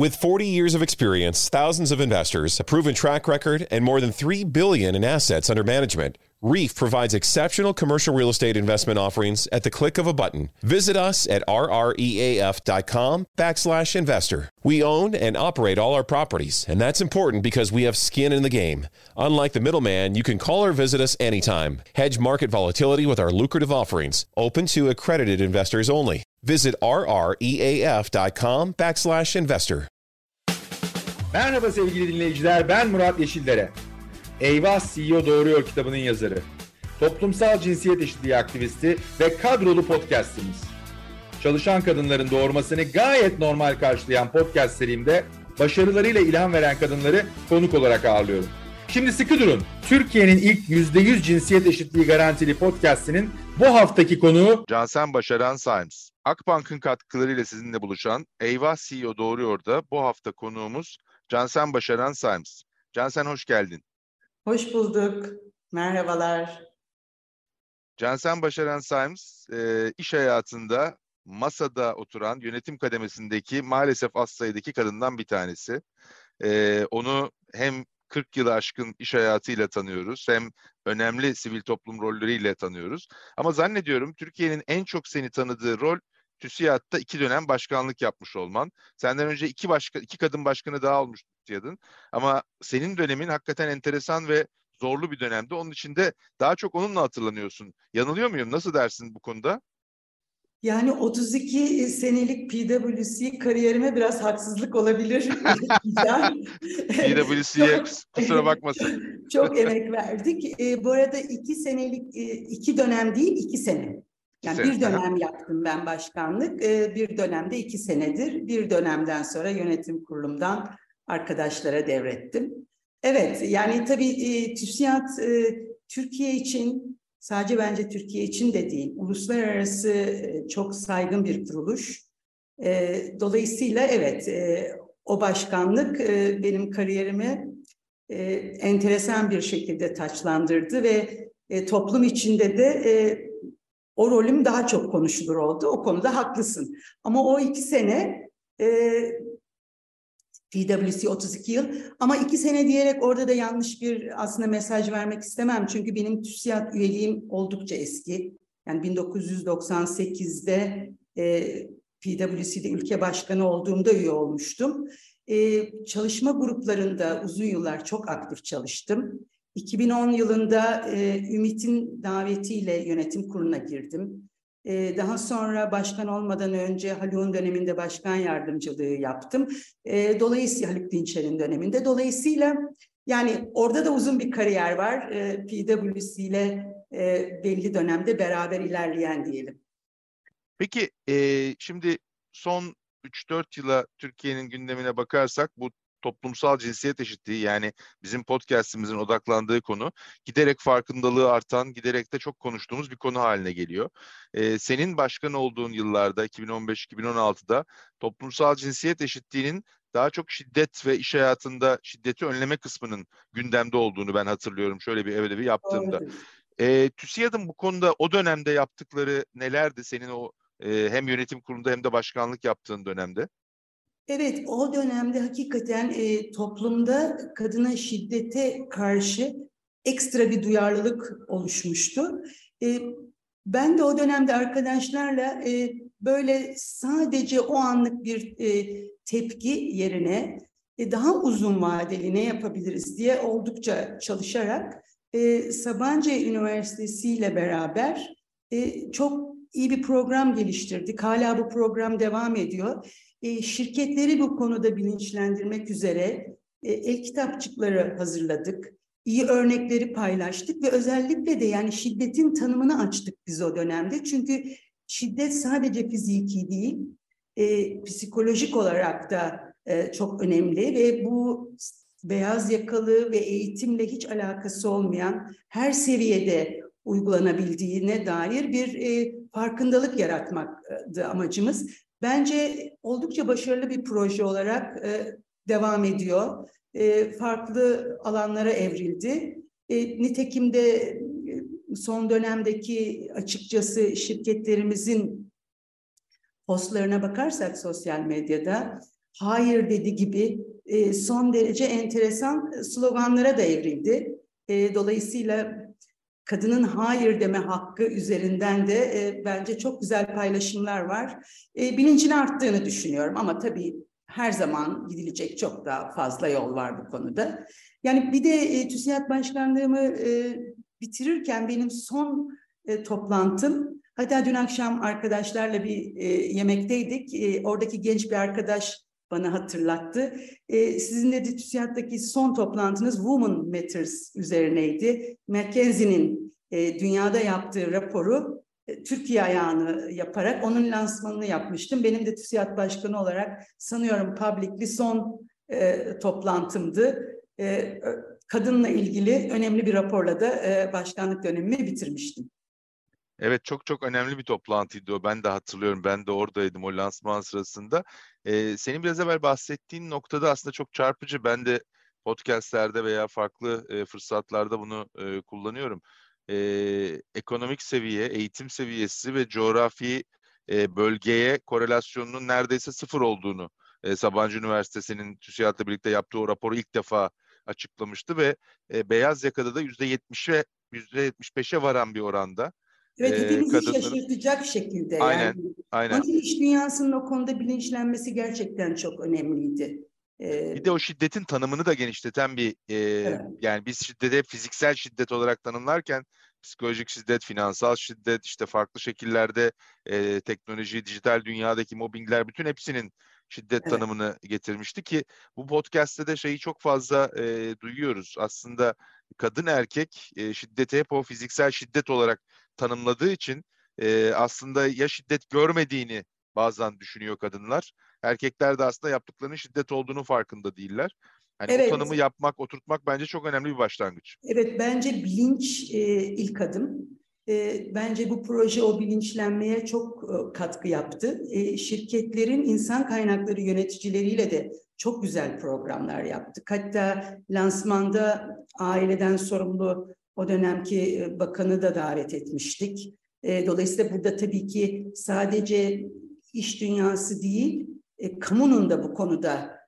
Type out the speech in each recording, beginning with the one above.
With 40 years of experience, thousands of investors, a proven track record, and more than 3 billion in assets under management, Reef provides exceptional commercial real estate investment offerings at the click of a button. Visit us at rreaf.com backslash investor. We own and operate all our properties, and that's important because we have skin in the game. Unlike the middleman, you can call or visit us anytime. Hedge market volatility with our lucrative offerings, open to accredited investors only. Visit rreaf.com backslash investor. Merhaba sevgili dinleyiciler, ben Murat Yeşildere. Eyvah CEO Doğruyor kitabının yazarı. Toplumsal cinsiyet eşitliği aktivisti ve kadrolu podcastimiz. Çalışan kadınların doğurmasını gayet normal karşılayan podcast serimde başarılarıyla ilham veren kadınları konuk olarak ağırlıyorum. Şimdi sıkı durun. Türkiye'nin ilk %100 cinsiyet eşitliği garantili podcastinin bu haftaki konuğu Cansen Başaran Symes. Akbank'ın katkılarıyla sizinle buluşan Eyvah CEO Doğruyor'da bu hafta konuğumuz Cansen Başaran Symes. Cansen hoş geldin. Hoş bulduk. Merhabalar. Cansen Başaran Symes e, iş hayatında masada oturan yönetim kademesindeki maalesef az sayıdaki kadından bir tanesi. E, onu hem 40 yılı aşkın iş hayatıyla tanıyoruz hem önemli sivil toplum rolleriyle tanıyoruz. Ama zannediyorum Türkiye'nin en çok seni tanıdığı rol TÜSİAD'da iki dönem başkanlık yapmış olman. Senden önce iki başka iki kadın başkanı daha olmuş TÜSİAD'ın. Ama senin dönemin hakikaten enteresan ve zorlu bir dönemdi. Onun için de daha çok onunla hatırlanıyorsun. Yanılıyor muyum? Nasıl dersin bu konuda? Yani 32 senelik PwC kariyerime biraz haksızlık olabilir. PwC'ye kusura bakmasın. Çok emek verdik. E, bu arada iki senelik, e, iki dönem değil, iki sene. Yani bir dönem yaptım ben başkanlık, e, bir dönemde iki senedir. Bir dönemden sonra yönetim kurulumdan arkadaşlara devrettim. Evet, yani tabii e, TÜSİAD e, Türkiye için, sadece bence Türkiye için de değil, uluslararası e, çok saygın bir kuruluş. Dolayısıyla evet, o başkanlık benim kariyerimi enteresan bir şekilde taçlandırdı ve toplum içinde de o rolüm daha çok konuşulur oldu. O konuda haklısın. Ama o iki sene e, PwC 32 yıl ama iki sene diyerek orada da yanlış bir aslında mesaj vermek istemem. Çünkü benim TÜSİAD üyeliğim oldukça eski. Yani 1998'de e, PwC'de ülke başkanı olduğumda üye olmuştum. E, çalışma gruplarında uzun yıllar çok aktif çalıştım. 2010 yılında e, Ümit'in davetiyle yönetim kuruluna girdim. E, daha sonra başkan olmadan önce Haluk'un döneminde başkan yardımcılığı yaptım. E, dolayısıyla Haluk Dinçer'in döneminde. Dolayısıyla yani orada da uzun bir kariyer var. E, PwC ile e, belli dönemde beraber ilerleyen diyelim. Peki e, şimdi son 3-4 yıla Türkiye'nin gündemine bakarsak bu toplumsal cinsiyet eşitliği yani bizim podcastimizin odaklandığı konu giderek farkındalığı artan, giderek de çok konuştuğumuz bir konu haline geliyor. Ee, senin başkan olduğun yıllarda 2015-2016'da toplumsal cinsiyet eşitliğinin daha çok şiddet ve iş hayatında şiddeti önleme kısmının gündemde olduğunu ben hatırlıyorum şöyle bir bir yaptığımda. E, TÜSİAD'ın bu konuda o dönemde yaptıkları nelerdi senin o e, hem yönetim kurulunda hem de başkanlık yaptığın dönemde? Evet, o dönemde hakikaten e, toplumda kadına şiddete karşı ekstra bir duyarlılık oluşmuştu. E, ben de o dönemde arkadaşlarla e, böyle sadece o anlık bir e, tepki yerine e, daha uzun vadeli ne yapabiliriz diye oldukça çalışarak e, Sabancı Üniversitesi ile beraber e, çok iyi bir program geliştirdik. Hala bu program devam ediyor e, şirketleri bu konuda bilinçlendirmek üzere e, el kitapçıkları hazırladık. İyi örnekleri paylaştık ve özellikle de yani şiddetin tanımını açtık biz o dönemde. Çünkü şiddet sadece fiziki değil, e, psikolojik olarak da e, çok önemli ve bu beyaz yakalı ve eğitimle hiç alakası olmayan her seviyede uygulanabildiğine dair bir e, farkındalık yaratmaktı amacımız. Bence oldukça başarılı bir proje olarak e, devam ediyor. E, farklı alanlara evrildi. E, nitekim de e, son dönemdeki açıkçası şirketlerimizin postlarına bakarsak sosyal medyada hayır dedi gibi e, son derece enteresan sloganlara da evrildi. E, dolayısıyla kadının hayır deme hakkı üzerinden de e, bence çok güzel paylaşımlar var. E, bilincin arttığını düşünüyorum ama tabii her zaman gidilecek çok daha fazla yol var bu konuda. Yani bir de e, TÜSİAD başkanlığımı e, bitirirken benim son e, toplantım, hatta dün akşam arkadaşlarla bir e, yemekteydik. E, oradaki genç bir arkadaş bana hatırlattı. E, sizin de TÜSİAD'daki son toplantınız Women Matters üzerineydi. McKenzie'nin e, dünyada yaptığı raporu e, Türkiye ayağını yaparak onun lansmanını yapmıştım. Benim de TÜSİAD Başkanı olarak sanıyorum publicly son e, toplantımdı. E, kadınla ilgili önemli bir raporla da e, başkanlık dönemimi bitirmiştim. Evet çok çok önemli bir toplantıydı o. Ben de hatırlıyorum. Ben de oradaydım o lansman sırasında. Ee, senin biraz evvel bahsettiğin noktada aslında çok çarpıcı. Ben de podcastlerde veya farklı e, fırsatlarda bunu e, kullanıyorum. E, ekonomik seviye, eğitim seviyesi ve coğrafi e, bölgeye korelasyonunun neredeyse sıfır olduğunu e, Sabancı Üniversitesi'nin TÜSİAD'la birlikte yaptığı o raporu ilk defa açıklamıştı ve e, beyaz yakada da %70'e %75'e varan bir oranda Evet hepimizi kadınların... şaşırtacak şekilde. Aynen, yani. aynen. Onun iş dünyasının o konuda bilinçlenmesi gerçekten çok önemliydi. Ee, bir de o şiddetin tanımını da genişleten bir e, evet. yani biz şiddete fiziksel şiddet olarak tanımlarken psikolojik şiddet, finansal şiddet, işte farklı şekillerde e, teknoloji, dijital dünyadaki mobbingler bütün hepsinin şiddet evet. tanımını getirmişti ki bu podcast'te de şeyi çok fazla e, duyuyoruz. Aslında kadın erkek e, şiddeti hep o fiziksel şiddet olarak tanımladığı için e, aslında ya şiddet görmediğini bazen düşünüyor kadınlar. Erkekler de aslında yaptıklarının şiddet olduğunu farkında değiller. Yani evet. o tanımı yapmak, oturtmak bence çok önemli bir başlangıç. Evet, bence bilinç e, ilk adım. E, bence bu proje o bilinçlenmeye çok e, katkı yaptı. E, şirketlerin insan kaynakları yöneticileriyle de çok güzel programlar yaptık. Hatta lansmanda aileden sorumlu o dönemki e, bakanı da davet etmiştik. E, dolayısıyla burada tabii ki sadece iş dünyası değil, e, kamunun da bu konuda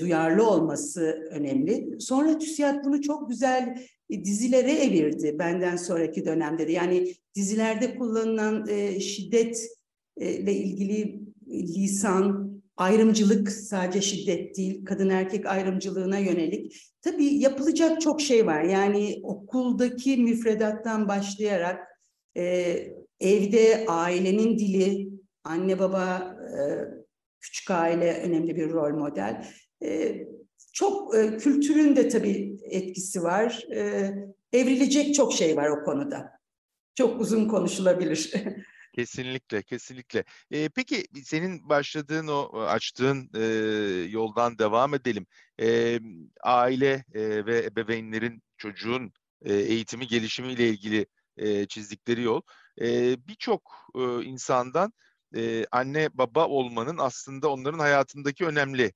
duyarlı olması önemli. Sonra TÜSİAD bunu çok güzel dizilere evirdi benden sonraki dönemde de. Yani dizilerde kullanılan şiddetle ilgili lisan, ayrımcılık sadece şiddet değil, kadın erkek ayrımcılığına yönelik. Tabii yapılacak çok şey var. Yani okuldaki müfredattan başlayarak e, evde ailenin dili, anne baba, e, küçük aile önemli bir rol model. E, çok e, kültürün de tabii etkisi var. E, evrilecek çok şey var o konuda. Çok uzun konuşulabilir. Kesinlikle, kesinlikle. E, peki senin başladığın o açtığın e, yoldan devam edelim. E, aile e, ve ebeveynlerin çocuğun e, eğitimi gelişimiyle ilgili e, çizdikleri yol e, birçok e, insandan e, anne baba olmanın aslında onların hayatındaki önemli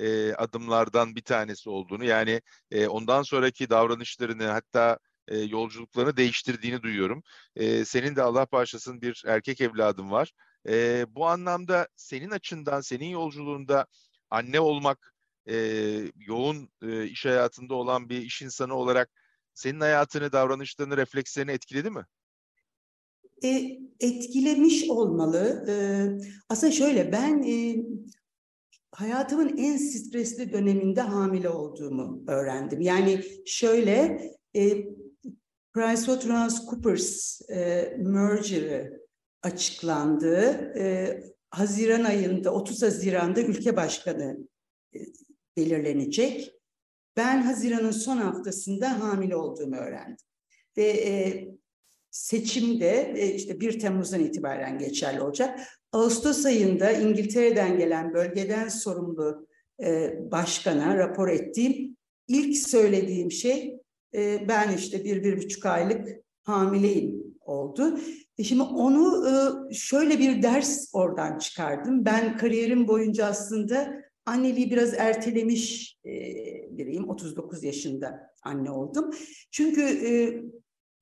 e, adımlardan bir tanesi olduğunu yani e, ondan sonraki davranışlarını hatta e, yolculuklarını değiştirdiğini duyuyorum. E, senin de Allah bağışlasın bir erkek evladın var. E, bu anlamda senin açından, senin yolculuğunda anne olmak, e, yoğun e, iş hayatında olan bir iş insanı olarak senin hayatını, davranışlarını, reflekslerini etkiledi mi? E, etkilemiş olmalı. E, aslında şöyle ben e, hayatımın en stresli döneminde hamile olduğumu öğrendim. Yani şöyle e, PricewaterhouseCoopers e, merger'ı açıklandı. E, Haziran ayında, 30 Haziran'da ülke başkanı e, belirlenecek. Ben Haziran'ın son haftasında hamile olduğumu öğrendim. Ve e, seçimde e, işte 1 Temmuz'dan itibaren geçerli olacak. Ağustos ayında İngiltere'den gelen bölgeden sorumlu e, başkana rapor ettiğim ilk söylediğim şey e, ben işte bir, bir buçuk aylık hamileyim oldu. E şimdi onu e, şöyle bir ders oradan çıkardım. Ben kariyerim boyunca aslında anneliği biraz ertelemiş e, biriyim. 39 yaşında anne oldum. Çünkü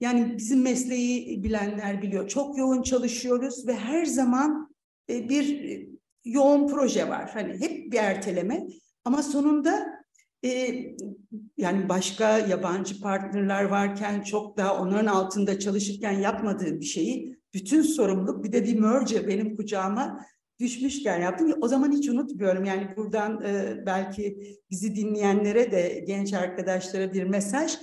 yani bizim mesleği bilenler biliyor. Çok yoğun çalışıyoruz ve her zaman bir yoğun proje var. Hani hep bir erteleme. Ama sonunda e, yani başka yabancı partnerler varken çok daha onların altında çalışırken yapmadığım bir şeyi bütün sorumluluk bir de bir merge benim kucağıma düşmüşken yaptım. O zaman hiç unutmuyorum. Yani buradan e, belki bizi dinleyenlere de genç arkadaşlara bir mesaj.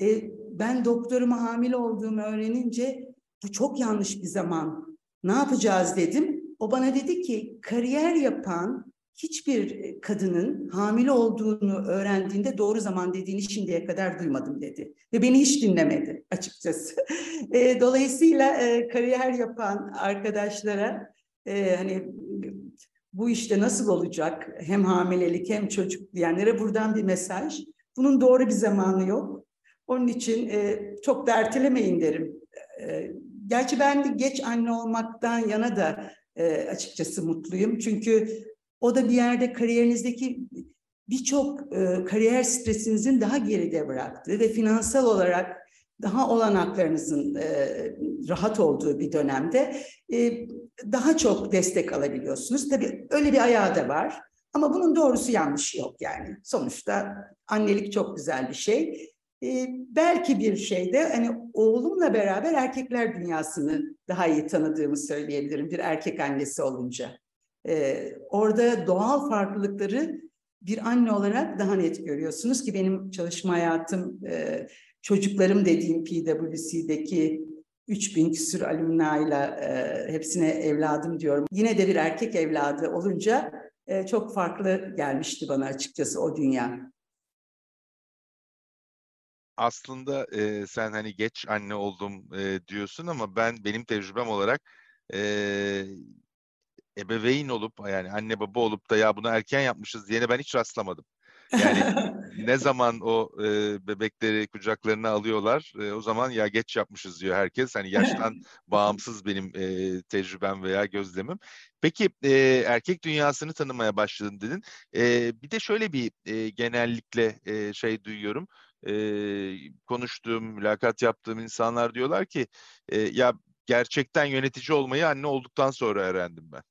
E, ben doktoruma hamile olduğumu öğrenince bu çok yanlış bir zaman. Ne yapacağız dedim. O bana dedi ki kariyer yapan hiçbir kadının hamile olduğunu öğrendiğinde doğru zaman dediğini şimdiye kadar duymadım dedi. Ve beni hiç dinlemedi açıkçası. E, dolayısıyla e, kariyer yapan arkadaşlara e, hani bu işte nasıl olacak hem hamilelik hem çocuk diyenlere buradan bir mesaj. Bunun doğru bir zamanı yok. Onun için e, çok da ertelemeyin derim. E, gerçi ben geç anne olmaktan yana da e, açıkçası mutluyum. Çünkü o da bir yerde kariyerinizdeki birçok e, kariyer stresinizin daha geride bıraktığı ve finansal olarak daha olanaklarınızın e, rahat olduğu bir dönemde e, daha çok destek alabiliyorsunuz. Tabii öyle bir ayağı da var. Ama bunun doğrusu yanlışı yok yani. Sonuçta annelik çok güzel bir şey. Ee, belki bir şeyde hani oğlumla beraber erkekler dünyasını daha iyi tanıdığımı söyleyebilirim bir erkek annesi olunca. Ee, orada doğal farklılıkları bir anne olarak daha net görüyorsunuz ki benim çalışma hayatım e, çocuklarım dediğim PwC'deki 3000 küsür alümnayla e, hepsine evladım diyorum. Yine de bir erkek evladı olunca e, çok farklı gelmişti bana açıkçası o dünya aslında e, sen hani geç anne oldum e, diyorsun ama ben benim tecrübem olarak e, ebeveyn olup yani anne baba olup da ya bunu erken yapmışız diyene ben hiç rastlamadım. Yani ne zaman o e, bebekleri kucaklarına alıyorlar e, o zaman ya geç yapmışız diyor herkes. Hani yaştan bağımsız benim e, tecrübem veya gözlemim. Peki e, erkek dünyasını tanımaya başladın dedin. E, bir de şöyle bir e, genellikle e, şey duyuyorum e, konuştuğum, mülakat yaptığım insanlar diyorlar ki e, ya gerçekten yönetici olmayı anne olduktan sonra öğrendim ben.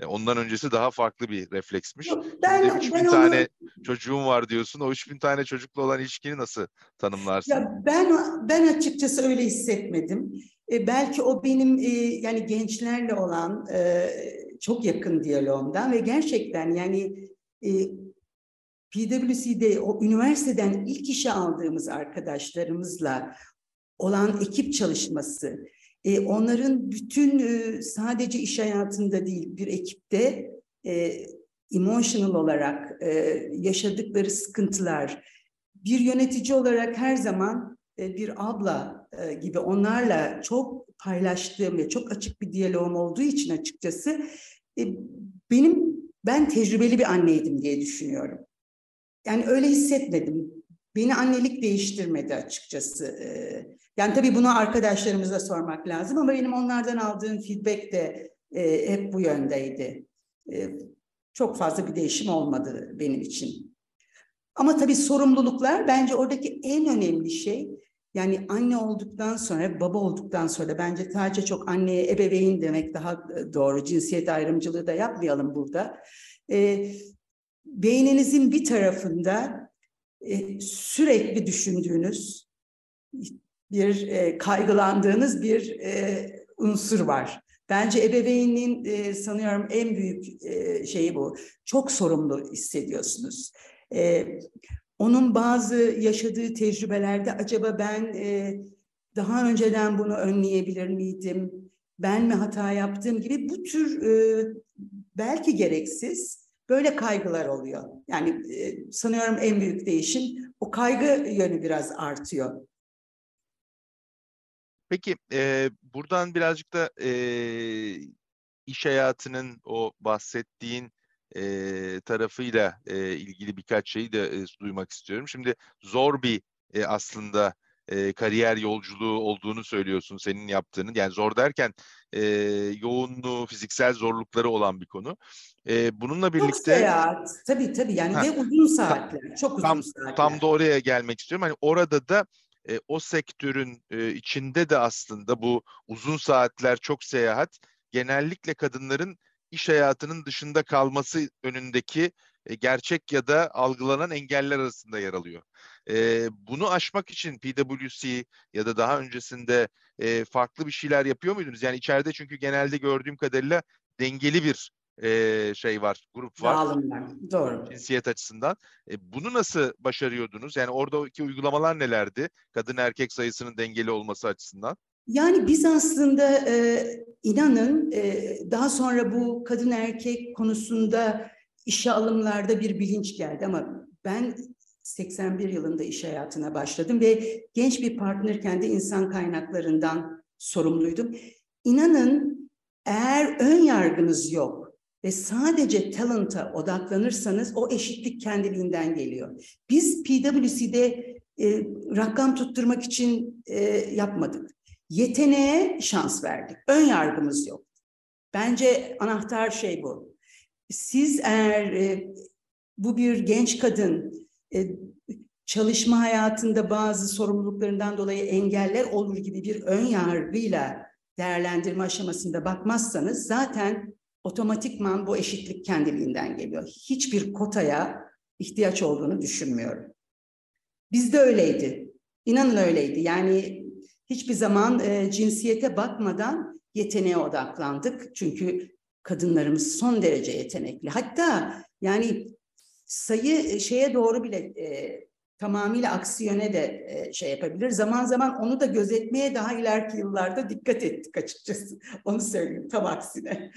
E, ondan öncesi daha farklı bir refleksmiş. Ben, Şimdi 3000 ben tane onu... çocuğum var diyorsun. O 3000 tane çocukla olan ilişkini nasıl tanımlarsın? Ya ben ben açıkçası öyle hissetmedim. E, belki o benim e, yani gençlerle olan e, çok yakın diyalogumdan ve gerçekten yani e, PwC'de o üniversiteden ilk işe aldığımız arkadaşlarımızla olan ekip çalışması, e, onların bütün e, sadece iş hayatında değil bir ekipte e, emotional olarak e, yaşadıkları sıkıntılar, bir yönetici olarak her zaman e, bir abla e, gibi onlarla çok paylaştığım ve çok açık bir diyalogum olduğu için açıkçası e, benim ben tecrübeli bir anneydim diye düşünüyorum. Yani öyle hissetmedim. Beni annelik değiştirmedi açıkçası. Yani tabii bunu arkadaşlarımıza sormak lazım ama benim onlardan aldığım feedback de hep bu yöndeydi. Çok fazla bir değişim olmadı benim için. Ama tabii sorumluluklar bence oradaki en önemli şey yani anne olduktan sonra, baba olduktan sonra bence sadece çok anneye ebeveyn demek daha doğru. Cinsiyet ayrımcılığı da yapmayalım burada. Ee, beyninizin bir tarafında e, sürekli düşündüğünüz, bir e, kaygılandığınız bir e, unsur var. Bence ebeveynliğin e, sanıyorum en büyük e, şeyi bu. Çok sorumlu hissediyorsunuz. E, onun bazı yaşadığı tecrübelerde acaba ben e, daha önceden bunu önleyebilir miydim? Ben mi hata yaptım gibi bu tür e, belki gereksiz Böyle kaygılar oluyor. Yani e, sanıyorum en büyük değişim o kaygı yönü biraz artıyor. Peki e, buradan birazcık da e, iş hayatının o bahsettiğin e, tarafıyla e, ilgili birkaç şeyi de e, duymak istiyorum. Şimdi zor bir e, aslında e, kariyer yolculuğu olduğunu söylüyorsun senin yaptığının. Yani zor derken e, yoğunluğu, fiziksel zorlukları olan bir konu. E, bununla birlikte... Çok seyahat. Tabii tabii yani ha, ve uzun saatler. Çok uzun tam, saatler. Tam da oraya gelmek istiyorum. Hani orada da e, o sektörün e, içinde de aslında bu uzun saatler, çok seyahat genellikle kadınların iş hayatının dışında kalması önündeki e, gerçek ya da algılanan engeller arasında yer alıyor. E, bunu aşmak için PwC ya da daha öncesinde e, farklı bir şeyler yapıyor muydunuz? Yani içeride çünkü genelde gördüğüm kadarıyla dengeli bir e, şey var, grup var. Dağılım var, doğru. Cinsiyet açısından. E, bunu nasıl başarıyordunuz? Yani oradaki uygulamalar nelerdi? Kadın erkek sayısının dengeli olması açısından. Yani biz aslında e, inanın e, daha sonra bu kadın erkek konusunda işe alımlarda bir bilinç geldi ama ben 81 yılında iş hayatına başladım ve genç bir partnerken de insan kaynaklarından sorumluydum. İnanın eğer ön yargınız yok ve sadece talent'a odaklanırsanız o eşitlik kendiliğinden geliyor. Biz PwC'de e, rakam tutturmak için e, yapmadık. Yeteneğe şans verdik. Ön yargımız yok. Bence anahtar şey bu. Siz eğer e, bu bir genç kadın e, çalışma hayatında bazı sorumluluklarından dolayı engeller olur gibi bir ön yargıyla değerlendirme aşamasında bakmazsanız zaten otomatikman bu eşitlik kendiliğinden geliyor. Hiçbir kotaya ihtiyaç olduğunu düşünmüyorum. Bizde öyleydi. İnanın öyleydi. Yani hiçbir zaman e, cinsiyete bakmadan yeteneğe odaklandık. Çünkü kadınlarımız son derece yetenekli. Hatta yani sayı şeye doğru bile e, tamamıyla aksi yöne de e, şey yapabilir. Zaman zaman onu da gözetmeye daha ileriki yıllarda dikkat ettik açıkçası. Onu söyleyeyim tam aksine.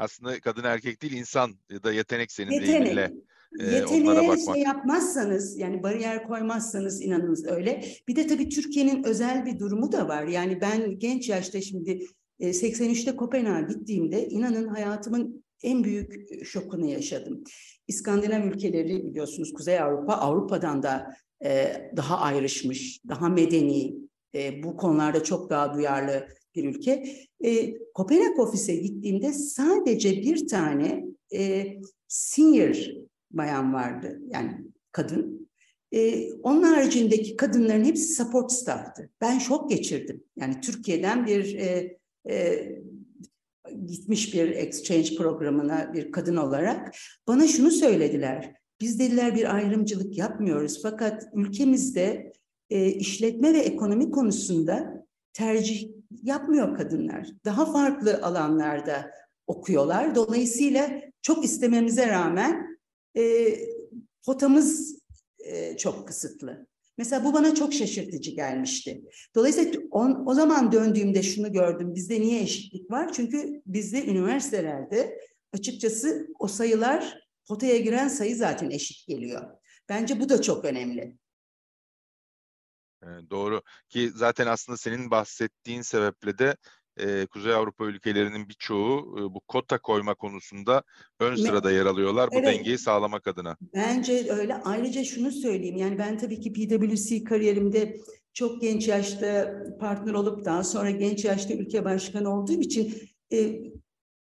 Aslında kadın erkek değil insan ya da yetenek senin Yetenek. deyiminle. E, Yeteneğe onlara bakmak. şey yapmazsanız yani bariyer koymazsanız inanınız öyle. Bir de tabii Türkiye'nin özel bir durumu da var. Yani ben genç yaşta şimdi e, 83'te Kopenhag'a gittiğimde inanın hayatımın en büyük e, şokunu yaşadım. İskandinav ülkeleri biliyorsunuz Kuzey Avrupa Avrupa'dan da e, daha ayrışmış, daha medeni, e, bu konularda çok daha duyarlı bir ülke. E, Kopenhag ofise gittiğimde sadece bir tane e, senior bayan vardı yani kadın. E, onun haricindeki kadınların hepsi support staff'tı. Ben şok geçirdim. Yani Türkiye'den bir e, e, gitmiş bir exchange programına bir kadın olarak bana şunu söylediler. Biz dediler bir ayrımcılık yapmıyoruz fakat ülkemizde e, işletme ve ekonomi konusunda tercih yapmıyor kadınlar. Daha farklı alanlarda okuyorlar. Dolayısıyla çok istememize rağmen e, potamız e, çok kısıtlı. Mesela bu bana çok şaşırtıcı gelmişti. Dolayısıyla on, o zaman döndüğümde şunu gördüm. Bizde niye eşitlik var? Çünkü bizde üniversitelerde açıkçası o sayılar potaya giren sayı zaten eşit geliyor. Bence bu da çok önemli. E, doğru ki zaten aslında senin bahsettiğin sebeple de e, Kuzey Avrupa ülkelerinin birçoğu e, bu kota koyma konusunda ön sırada yer alıyorlar bu Evet. dengeyi sağlamak adına. Bence öyle. Ayrıca şunu söyleyeyim. Yani ben tabii ki PwC kariyerimde çok genç yaşta partner olup daha sonra genç yaşta ülke başkanı olduğum için e,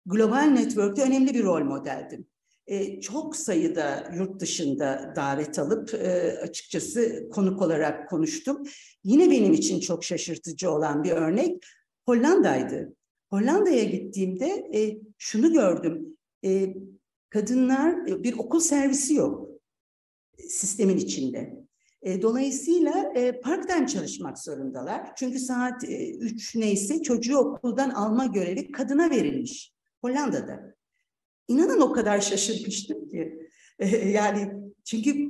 global network'te önemli bir rol modeldim. E, çok sayıda yurt dışında davet alıp e, açıkçası konuk olarak konuştum. Yine benim için çok şaşırtıcı olan bir örnek Hollanda'ydı. Hollanda'ya gittiğimde e, şunu gördüm. Kadınlar bir okul servisi yok sistemin içinde. Dolayısıyla e, part-time çalışmak zorundalar. Çünkü saat 3 neyse çocuğu okuldan alma görevi kadına verilmiş Hollanda'da. İnanın o kadar şaşırmıştım ki. Yani çünkü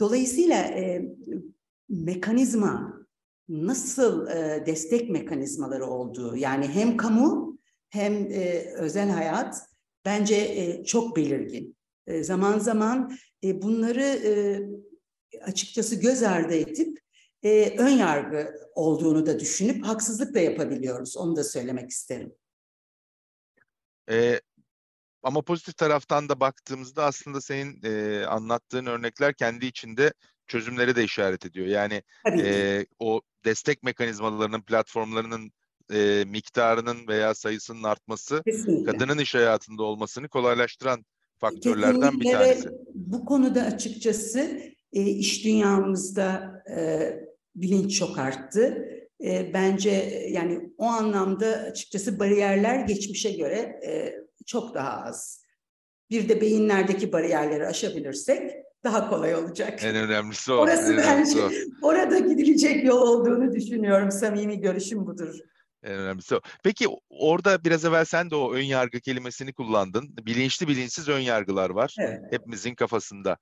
dolayısıyla e, mekanizma nasıl e, destek mekanizmaları olduğu yani hem kamu hem e, özel hayat bence e, çok belirgin. E, zaman zaman e, bunları e, açıkçası göz ardı edip e, ön yargı olduğunu da düşünüp haksızlık da yapabiliyoruz. Onu da söylemek isterim. E, ama pozitif taraftan da baktığımızda aslında senin e, anlattığın örnekler kendi içinde çözümleri de işaret ediyor. Yani e, o destek mekanizmalarının, platformlarının e, miktarının veya sayısının artması Kesinlikle. kadının iş hayatında olmasını kolaylaştıran faktörlerden bir Kesinlikle ve tanesi. Bu konuda açıkçası e, iş dünyamızda e, bilinç çok arttı. E, bence yani o anlamda açıkçası bariyerler geçmişe göre e, çok daha az. bir de beyinlerdeki bariyerleri aşabilirsek daha kolay olacak. En önemlisi o. Orası en bence o. orada gidilecek yol olduğunu düşünüyorum. Samimi görüşüm budur. En önemlisi o. Peki orada biraz evvel sen de o ön yargı kelimesini kullandın. Bilinçli bilinçsiz ön yargılar var. Evet. Hepimizin kafasında.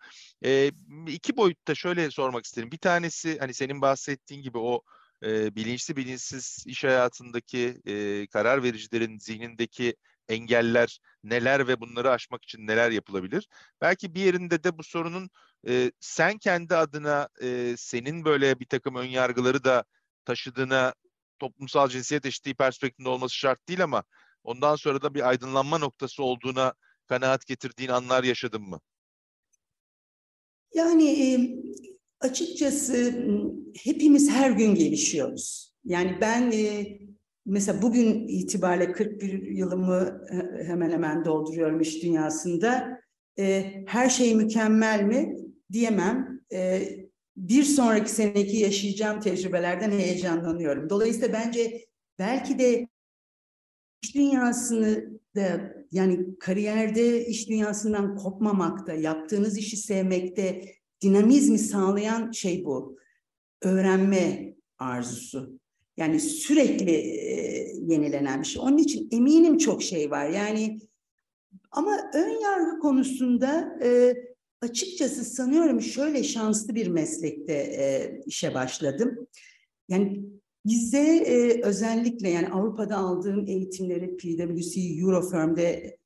Ee, iki boyutta şöyle sormak isterim. Bir tanesi hani senin bahsettiğin gibi o e, bilinçli bilinçsiz iş hayatındaki e, karar vericilerin zihnindeki engeller neler ve bunları aşmak için neler yapılabilir? Belki bir yerinde de bu sorunun e, sen kendi adına e, senin böyle bir takım ön yargıları da taşıdığına toplumsal cinsiyet eşitliği perspektifinde olması şart değil ama ondan sonra da bir aydınlanma noktası olduğuna kanaat getirdiğin anlar yaşadın mı? Yani e, açıkçası hepimiz her gün gelişiyoruz. Yani ben e, mesela bugün itibariyle 41 yılımı e, hemen hemen dolduruyorum iş dünyasında. E, her şey mükemmel mi diyemem. E, bir sonraki seneki yaşayacağım tecrübelerden heyecanlanıyorum. Dolayısıyla bence belki de iş dünyasını da yani kariyerde iş dünyasından kopmamakta, yaptığınız işi sevmekte dinamizmi sağlayan şey bu. Öğrenme arzusu. Yani sürekli e, yenilenen bir şey. Onun için eminim çok şey var. Yani ama ön yargı konusunda e, açıkçası sanıyorum şöyle şanslı bir meslekte e, işe başladım. Yani bize e, özellikle yani Avrupa'da aldığım eğitimleri PwC Eurofirm'de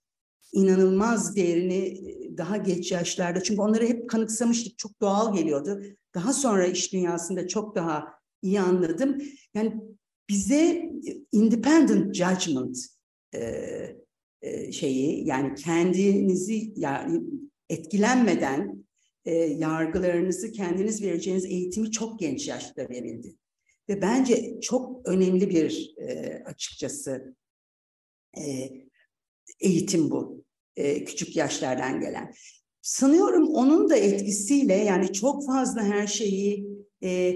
inanılmaz değerini daha geç yaşlarda çünkü onları hep kanıksamıştık çok doğal geliyordu. Daha sonra iş dünyasında çok daha iyi anladım. Yani bize independent judgment e, e, şeyi yani kendinizi yani etkilenmeden e, yargılarınızı kendiniz vereceğiniz eğitimi çok genç yaşta verildi. Ve bence çok önemli bir e, açıkçası e, eğitim bu. E, küçük yaşlardan gelen. Sanıyorum onun da etkisiyle yani çok fazla her şeyi e,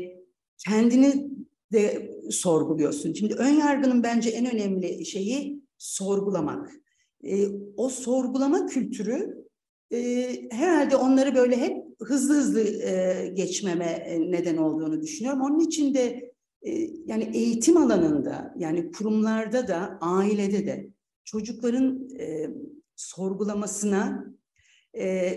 kendini de sorguluyorsun. Şimdi ön yargının bence en önemli şeyi sorgulamak. E, o sorgulama kültürü e, herhalde onları böyle hep hızlı hızlı e, geçmeme neden olduğunu düşünüyorum. Onun için de e, yani eğitim alanında yani kurumlarda da ailede de çocukların e, sorgulamasına e,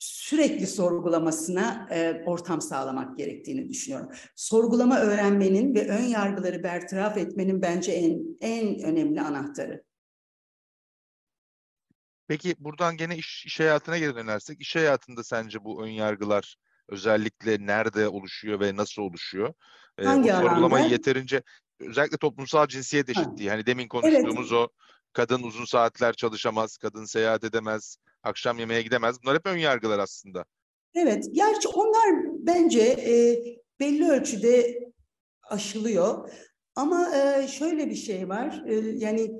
sürekli sorgulamasına e, ortam sağlamak gerektiğini düşünüyorum. Sorgulama öğrenmenin ve ön yargıları bertaraf etmenin bence en en önemli anahtarı. Peki buradan gene iş, iş hayatına geri dönersek, iş hayatında sence bu ön yargılar özellikle nerede oluşuyor ve nasıl oluşuyor? Hangi ee, bu sorgulamayı alanda? yeterince özellikle toplumsal cinsiyet eşitliği. Hani demin konuştuğumuz o kadın uzun saatler çalışamaz, kadın seyahat edemez, akşam yemeğe gidemez. Bunlar hep ön yargılar aslında. Evet, gerçi onlar bence e, belli ölçüde aşılıyor. Ama e, şöyle bir şey var, e, yani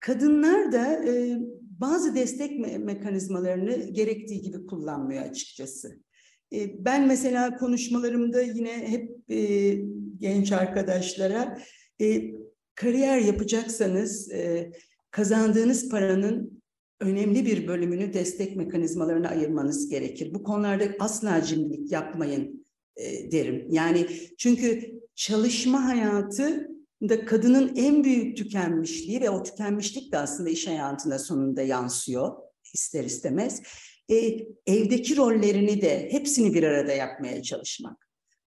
kadınlar da e, bazı destek me- mekanizmalarını gerektiği gibi kullanmıyor açıkçası. E, ben mesela konuşmalarımda yine hep e, genç arkadaşlara e, kariyer yapacaksanız e, kazandığınız paranın önemli bir bölümünü destek mekanizmalarına ayırmanız gerekir. Bu konularda asla cimrilik yapmayın e, derim. Yani çünkü çalışma hayatı da kadının en büyük tükenmişliği ve o tükenmişlik de aslında iş hayatında sonunda yansıyor ister istemez. E, evdeki rollerini de hepsini bir arada yapmaya çalışmak.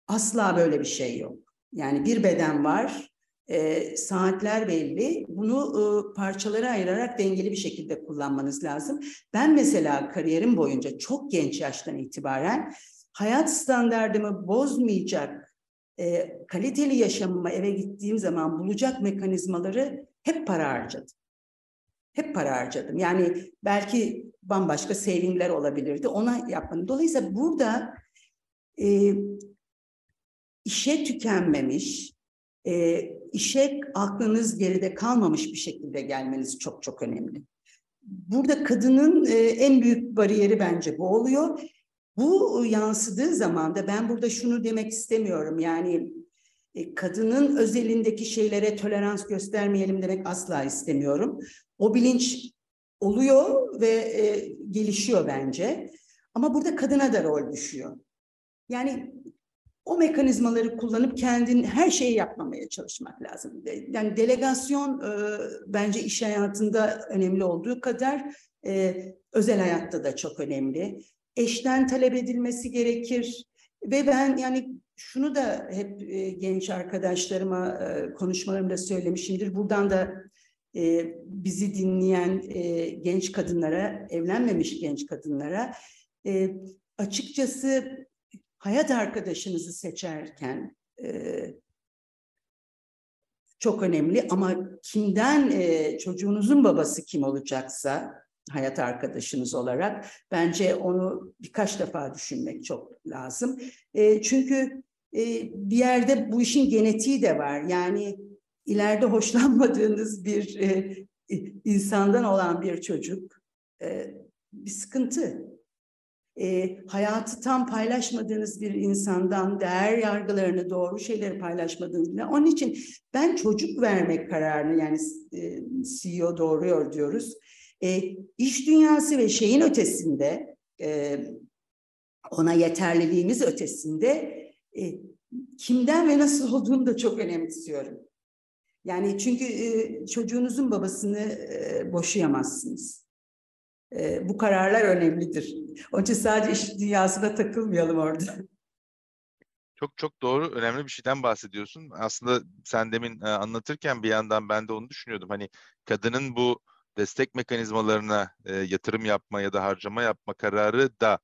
Asla böyle bir şey yok. Yani bir beden var, e, saatler belli. Bunu e, parçalara ayırarak dengeli bir şekilde kullanmanız lazım. Ben mesela kariyerim boyunca çok genç yaştan itibaren hayat standartımı bozmayacak, e, kaliteli yaşamıma eve gittiğim zaman bulacak mekanizmaları hep para harcadım. Hep para harcadım. Yani belki bambaşka savingler olabilirdi. Ona yapmadım. Dolayısıyla burada e, işe tükenmemiş, e, işe aklınız geride kalmamış bir şekilde gelmeniz çok çok önemli. Burada kadının e, en büyük bariyeri bence bu oluyor. Bu yansıdığı zaman da ben burada şunu demek istemiyorum. Yani e, kadının özelindeki şeylere tolerans göstermeyelim demek asla istemiyorum. O bilinç oluyor ve e, gelişiyor bence. Ama burada kadına da rol düşüyor. Yani o mekanizmaları kullanıp kendin her şeyi yapmamaya çalışmak lazım. Yani delegasyon e, bence iş hayatında önemli olduğu kadar e, özel hayatta da çok önemli. Eşten talep edilmesi gerekir ve ben yani şunu da hep e, genç arkadaşlarıma e, konuşmalarımda söylemişimdir. Buradan da e, bizi dinleyen e, genç kadınlara, evlenmemiş genç kadınlara e, açıkçası hayat arkadaşınızı seçerken e, çok önemli ama kimden e, çocuğunuzun babası kim olacaksa hayat arkadaşınız olarak bence onu birkaç defa düşünmek çok lazım. E, çünkü e, bir yerde bu işin genetiği de var. Yani ileride hoşlanmadığınız bir e, insandan olan bir çocuk e, bir sıkıntı. E, hayatı tam paylaşmadığınız bir insandan değer yargılarını, doğru şeyleri paylaşmadığınız Onun için ben çocuk vermek kararını yani e, CEO doğruyor diyoruz. E, iş dünyası ve şeyin ötesinde e, ona yeterliliğimiz ötesinde e, kimden ve nasıl olduğunu da çok önemsiyorum. Yani çünkü e, çocuğunuzun babasını e, boşayamazsınız. E, bu kararlar önemlidir. Onun için sadece iş dünyasına takılmayalım orada. Çok çok doğru, önemli bir şeyden bahsediyorsun. Aslında sen demin e, anlatırken bir yandan ben de onu düşünüyordum. Hani kadının bu destek mekanizmalarına e, yatırım yapma ya da harcama yapma kararı da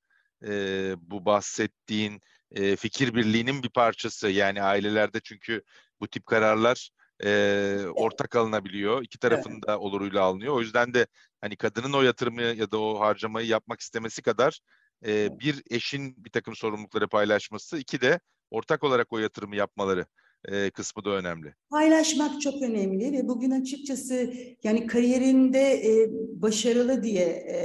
e, bu bahsettiğin e, fikir birliğinin bir parçası. Yani ailelerde çünkü bu tip kararlar e, ortak alınabiliyor. İki tarafın evet. da oluruyla alınıyor. O yüzden de hani kadının o yatırımı ya da o harcamayı yapmak istemesi kadar e, bir eşin bir takım sorumlulukları paylaşması, iki de ortak olarak o yatırımı yapmaları e, kısmı da önemli. Paylaşmak çok önemli ve bugün açıkçası yani kariyerinde e, başarılı diye e,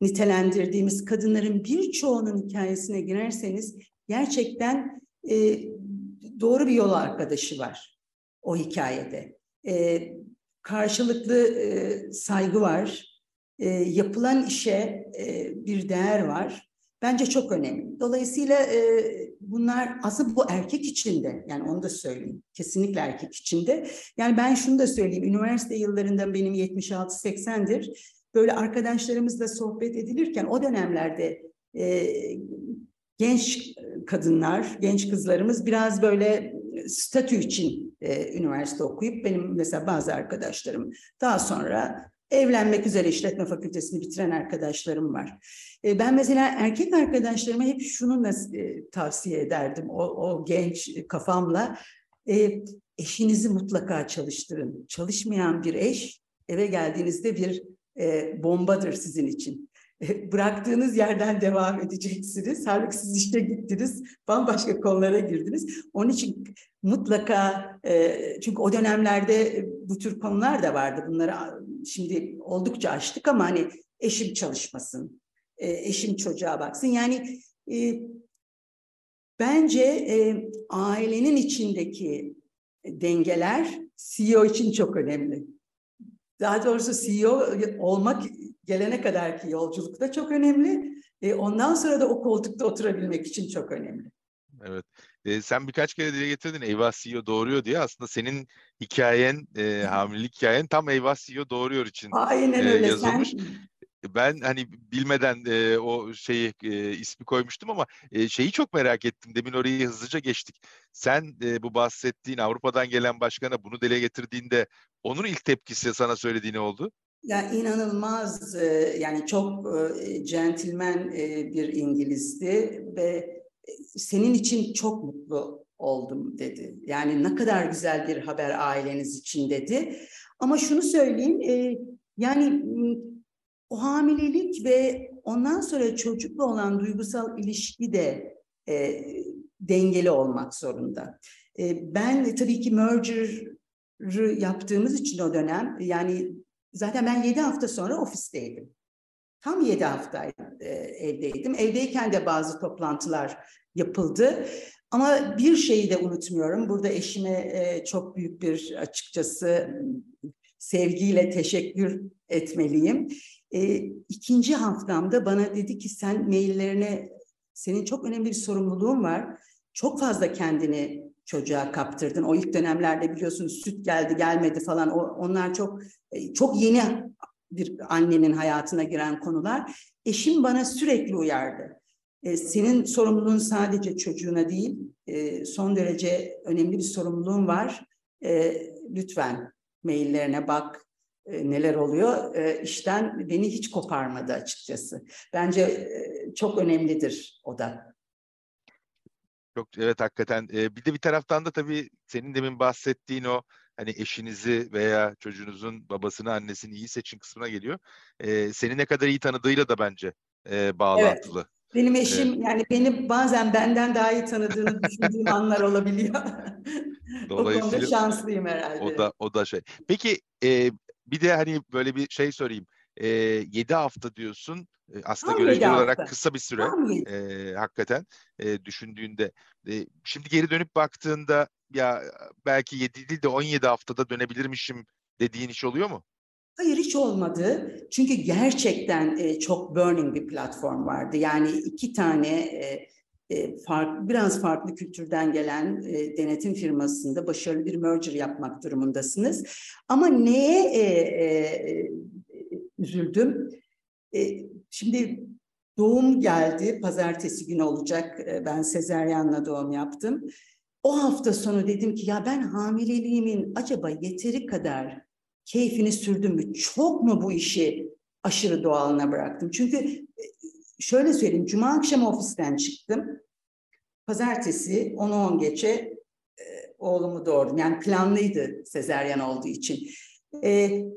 nitelendirdiğimiz kadınların birçoğunun hikayesine girerseniz gerçekten e, doğru bir yol arkadaşı var o hikayede. E, karşılıklı e, saygı var, e, yapılan işe e, bir değer var. Bence çok önemli. Dolayısıyla e, bunlar aslında bu erkek içinde yani onu da söyleyeyim. Kesinlikle erkek içinde. Yani ben şunu da söyleyeyim. Üniversite yıllarında benim 76-80'dir. Böyle arkadaşlarımızla sohbet edilirken o dönemlerde e, genç kadınlar, genç kızlarımız biraz böyle statü için e, üniversite okuyup benim mesela bazı arkadaşlarım daha sonra evlenmek üzere işletme fakültesini bitiren arkadaşlarım var. E, ben mesela erkek arkadaşlarıma hep şunu e, tavsiye ederdim o, o genç kafamla. E, eşinizi mutlaka çalıştırın. Çalışmayan bir eş eve geldiğinizde bir e, bombadır sizin için. E, bıraktığınız yerden devam edeceksiniz. Halbuki siz işte gittiniz, bambaşka konulara girdiniz. Onun için mutlaka, e, çünkü o dönemlerde bu tür konular da vardı. Bunları şimdi oldukça açtık ama hani eşim çalışmasın, e, eşim çocuğa baksın. Yani e, bence e, ailenin içindeki dengeler CEO için çok önemli. Daha doğrusu CEO olmak gelene kadarki yolculukta çok önemli. E, ondan sonra da o koltukta oturabilmek için çok önemli. Evet. E, sen birkaç kere dile getirdin eyvah CEO doğuruyor diye. Aslında senin hikayen, e, hamilelik hikayen tam eyvah CEO doğuruyor için Aynen e, öyle. yazılmış. Sen ben hani bilmeden e, o şeyi e, ismi koymuştum ama e, şeyi çok merak ettim. Demin orayı hızlıca geçtik. Sen e, bu bahsettiğin Avrupa'dan gelen başkana bunu dile getirdiğinde onun ilk tepkisi sana söylediği ne oldu? Ya inanılmaz yani çok centilmen bir İngilizdi ve senin için çok mutlu oldum dedi. Yani ne kadar güzel bir haber aileniz için dedi. Ama şunu söyleyeyim yani o hamilelik ve ondan sonra çocukla olan duygusal ilişki de e, dengeli olmak zorunda. E, ben tabii ki merger'ı yaptığımız için o dönem yani zaten ben yedi hafta sonra ofisteydim. Tam yedi hafta e, evdeydim. Evdeyken de bazı toplantılar yapıldı. Ama bir şeyi de unutmuyorum. Burada eşime e, çok büyük bir açıkçası sevgiyle teşekkür etmeliyim. E, ikinci haftamda bana dedi ki sen maillerine senin çok önemli bir sorumluluğun var. Çok fazla kendini çocuğa kaptırdın. O ilk dönemlerde biliyorsunuz süt geldi gelmedi falan. O, onlar çok e, çok yeni bir annenin hayatına giren konular. Eşim bana sürekli uyardı. E, senin sorumluluğun sadece çocuğuna değil, e, son derece önemli bir sorumluluğun var. E, lütfen maillerine bak, e, neler oluyor. E, işten beni hiç koparmadı açıkçası. Bence e, çok önemlidir o da. Çok evet hakikaten. E, bir de bir taraftan da tabii senin demin bahsettiğin o hani eşinizi veya çocuğunuzun babasını, annesini iyi seçin kısmına geliyor. E, seni ne kadar iyi tanıdığıyla da bence e, bağlantılı. Evet. Benim eşim evet. yani beni bazen benden daha iyi tanıdığını düşündüğüm anlar olabiliyor. Dolayısıyla o konuda şanslıyım herhalde. O da o da şey. Peki e, bir de hani böyle bir şey sorayım. E, 7 hafta diyorsun. E, aslında Tam göreceli olarak kısa bir süre e, hakikaten e, düşündüğünde. E, şimdi geri dönüp baktığında ya belki 7 değil de 17 haftada dönebilirmişim dediğin iş oluyor mu? Hayır hiç olmadı. Çünkü gerçekten e, çok burning bir platform vardı. Yani iki tane e, e, fark, biraz farklı kültürden gelen e, denetim firmasında başarılı bir merger yapmak durumundasınız. Ama neye e, e, üzüldüm? E, şimdi doğum geldi, pazartesi günü olacak. E, ben sezeryanla doğum yaptım. O hafta sonu dedim ki ya ben hamileliğimin acaba yeteri kadar keyfini sürdüm mü? Çok mu bu işi aşırı doğalına bıraktım? Çünkü e, şöyle söyleyeyim, cuma akşamı ofisten çıktım. Pazartesi 10-10 geçe e, oğlumu doğurdum. Yani planlıydı sezeryan olduğu için. E,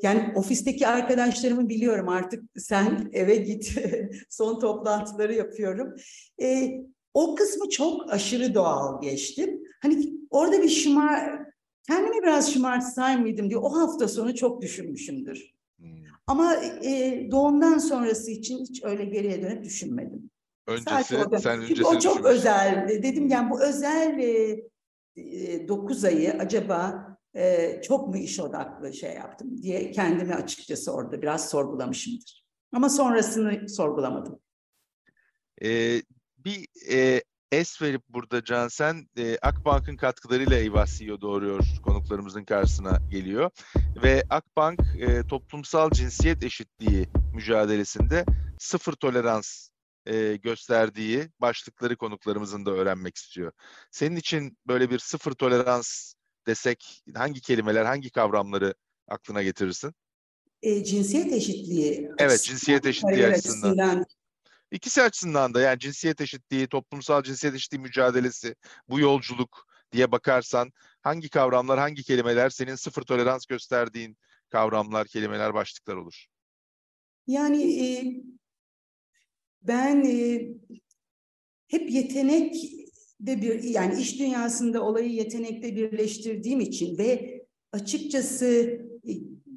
yani ofisteki arkadaşlarımı biliyorum artık sen eve git son toplantıları yapıyorum. E, o kısmı çok aşırı doğal geçtim. Hani orada bir şımar, kendimi biraz şımartsay mıydım diye o hafta sonu çok düşünmüşümdür. Hmm. Ama e, doğumdan sonrası için hiç öyle geriye dönüp düşünmedim. Öncesi, sen öncesi O çok özel. Dedim yani bu özel e, e, 9 ayı acaba e, çok mu iş odaklı şey yaptım diye kendimi açıkçası orada biraz sorgulamışımdır. Ama sonrasını sorgulamadım. Ee, bir e, es verip burada Cansen e, Akbank'ın katkılarıyla Eyvah CEO doğuruyor konuklarımızın karşısına geliyor. Ve Akbank e, toplumsal cinsiyet eşitliği mücadelesinde sıfır tolerans e, gösterdiği başlıkları konuklarımızın da öğrenmek istiyor. Senin için böyle bir sıfır tolerans desek hangi kelimeler, hangi kavramları aklına getirirsin? E, cinsiyet eşitliği. Evet, cinsiyet eşitliği açısından. açısından. İkisi açısından da yani cinsiyet eşitliği, toplumsal cinsiyet eşitliği mücadelesi, bu yolculuk diye bakarsan hangi kavramlar, hangi kelimeler senin sıfır tolerans gösterdiğin kavramlar, kelimeler, başlıklar olur? Yani e, ben e, hep yetenek de bir yani iş dünyasında olayı yetenekte birleştirdiğim için ve açıkçası e,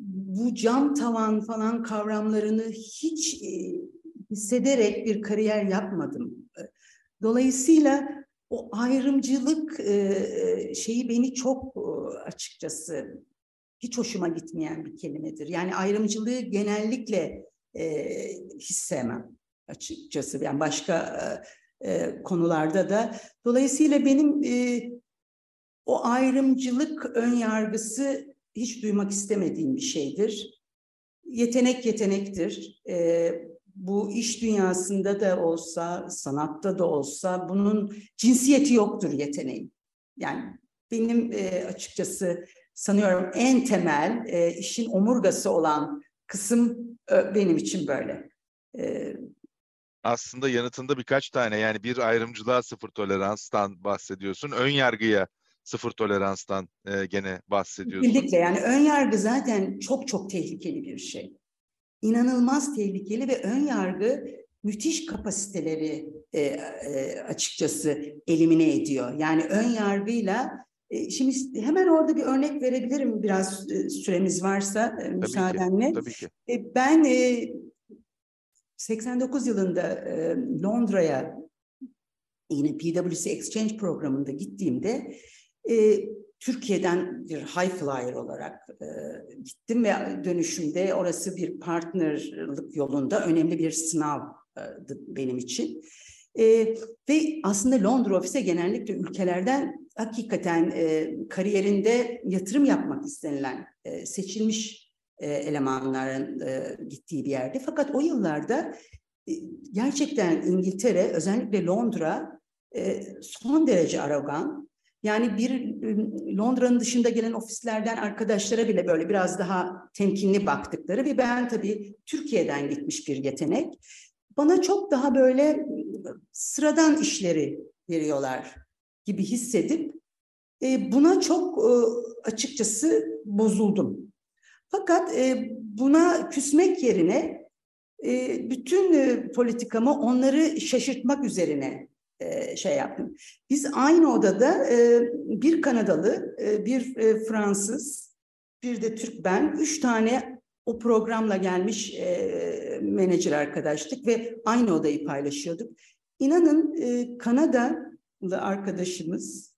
bu cam tavan falan kavramlarını hiç e, hissederek bir kariyer yapmadım. Dolayısıyla o ayrımcılık e, şeyi beni çok açıkçası hiç hoşuma gitmeyen bir kelimedir. Yani ayrımcılığı genellikle hissemem açıkçası. Yani başka e, konularda da. Dolayısıyla benim e, o ayrımcılık ön yargısı hiç duymak istemediğim bir şeydir. Yetenek yetenektir. E, bu iş dünyasında da olsa, sanatta da olsa bunun cinsiyeti yoktur yeteneğin. Yani benim e, açıkçası sanıyorum en temel e, işin omurgası olan kısım e, benim için böyle. E, aslında yanıtında birkaç tane yani bir ayrımcılığa sıfır toleranstan bahsediyorsun. Ön yargıya sıfır toleranstan e, gene bahsediyorsun. Kesinlikle yani ön yargı zaten çok çok tehlikeli bir şey. İnanılmaz tehlikeli ve ön yargı müthiş kapasiteleri e, e, açıkçası elimine ediyor. Yani ön yargıyla e, şimdi hemen orada bir örnek verebilirim biraz e, süremiz varsa e, müsaadenle. Tabii ki. Tabii ki. E, ben e, 89 yılında e, Londra'ya yine PwC Exchange programında gittiğimde e, Türkiye'den bir high flyer olarak e, gittim ve dönüşümde orası bir partnerlık yolunda önemli bir sınavdı benim için. E, ve aslında Londra ofise genellikle ülkelerden hakikaten e, kariyerinde yatırım yapmak istenilen e, seçilmiş e, elemanların e, gittiği bir yerde. Fakat o yıllarda e, gerçekten İngiltere, özellikle Londra e, son derece arogan. Yani bir Londra'nın dışında gelen ofislerden arkadaşlara bile böyle biraz daha temkinli baktıkları ve ben tabii Türkiye'den gitmiş bir yetenek. Bana çok daha böyle sıradan işleri veriyorlar gibi hissedip buna çok e, açıkçası bozuldum. Fakat e, buna küsmek yerine e, bütün e, politikamı onları şaşırtmak üzerine e, şey yaptım. Biz aynı odada e, bir Kanadalı, e, bir e, Fransız, bir de Türk ben, üç tane o programla gelmiş e, menajer arkadaştık ve aynı odayı paylaşıyorduk. İnanın e, Kanadalı arkadaşımız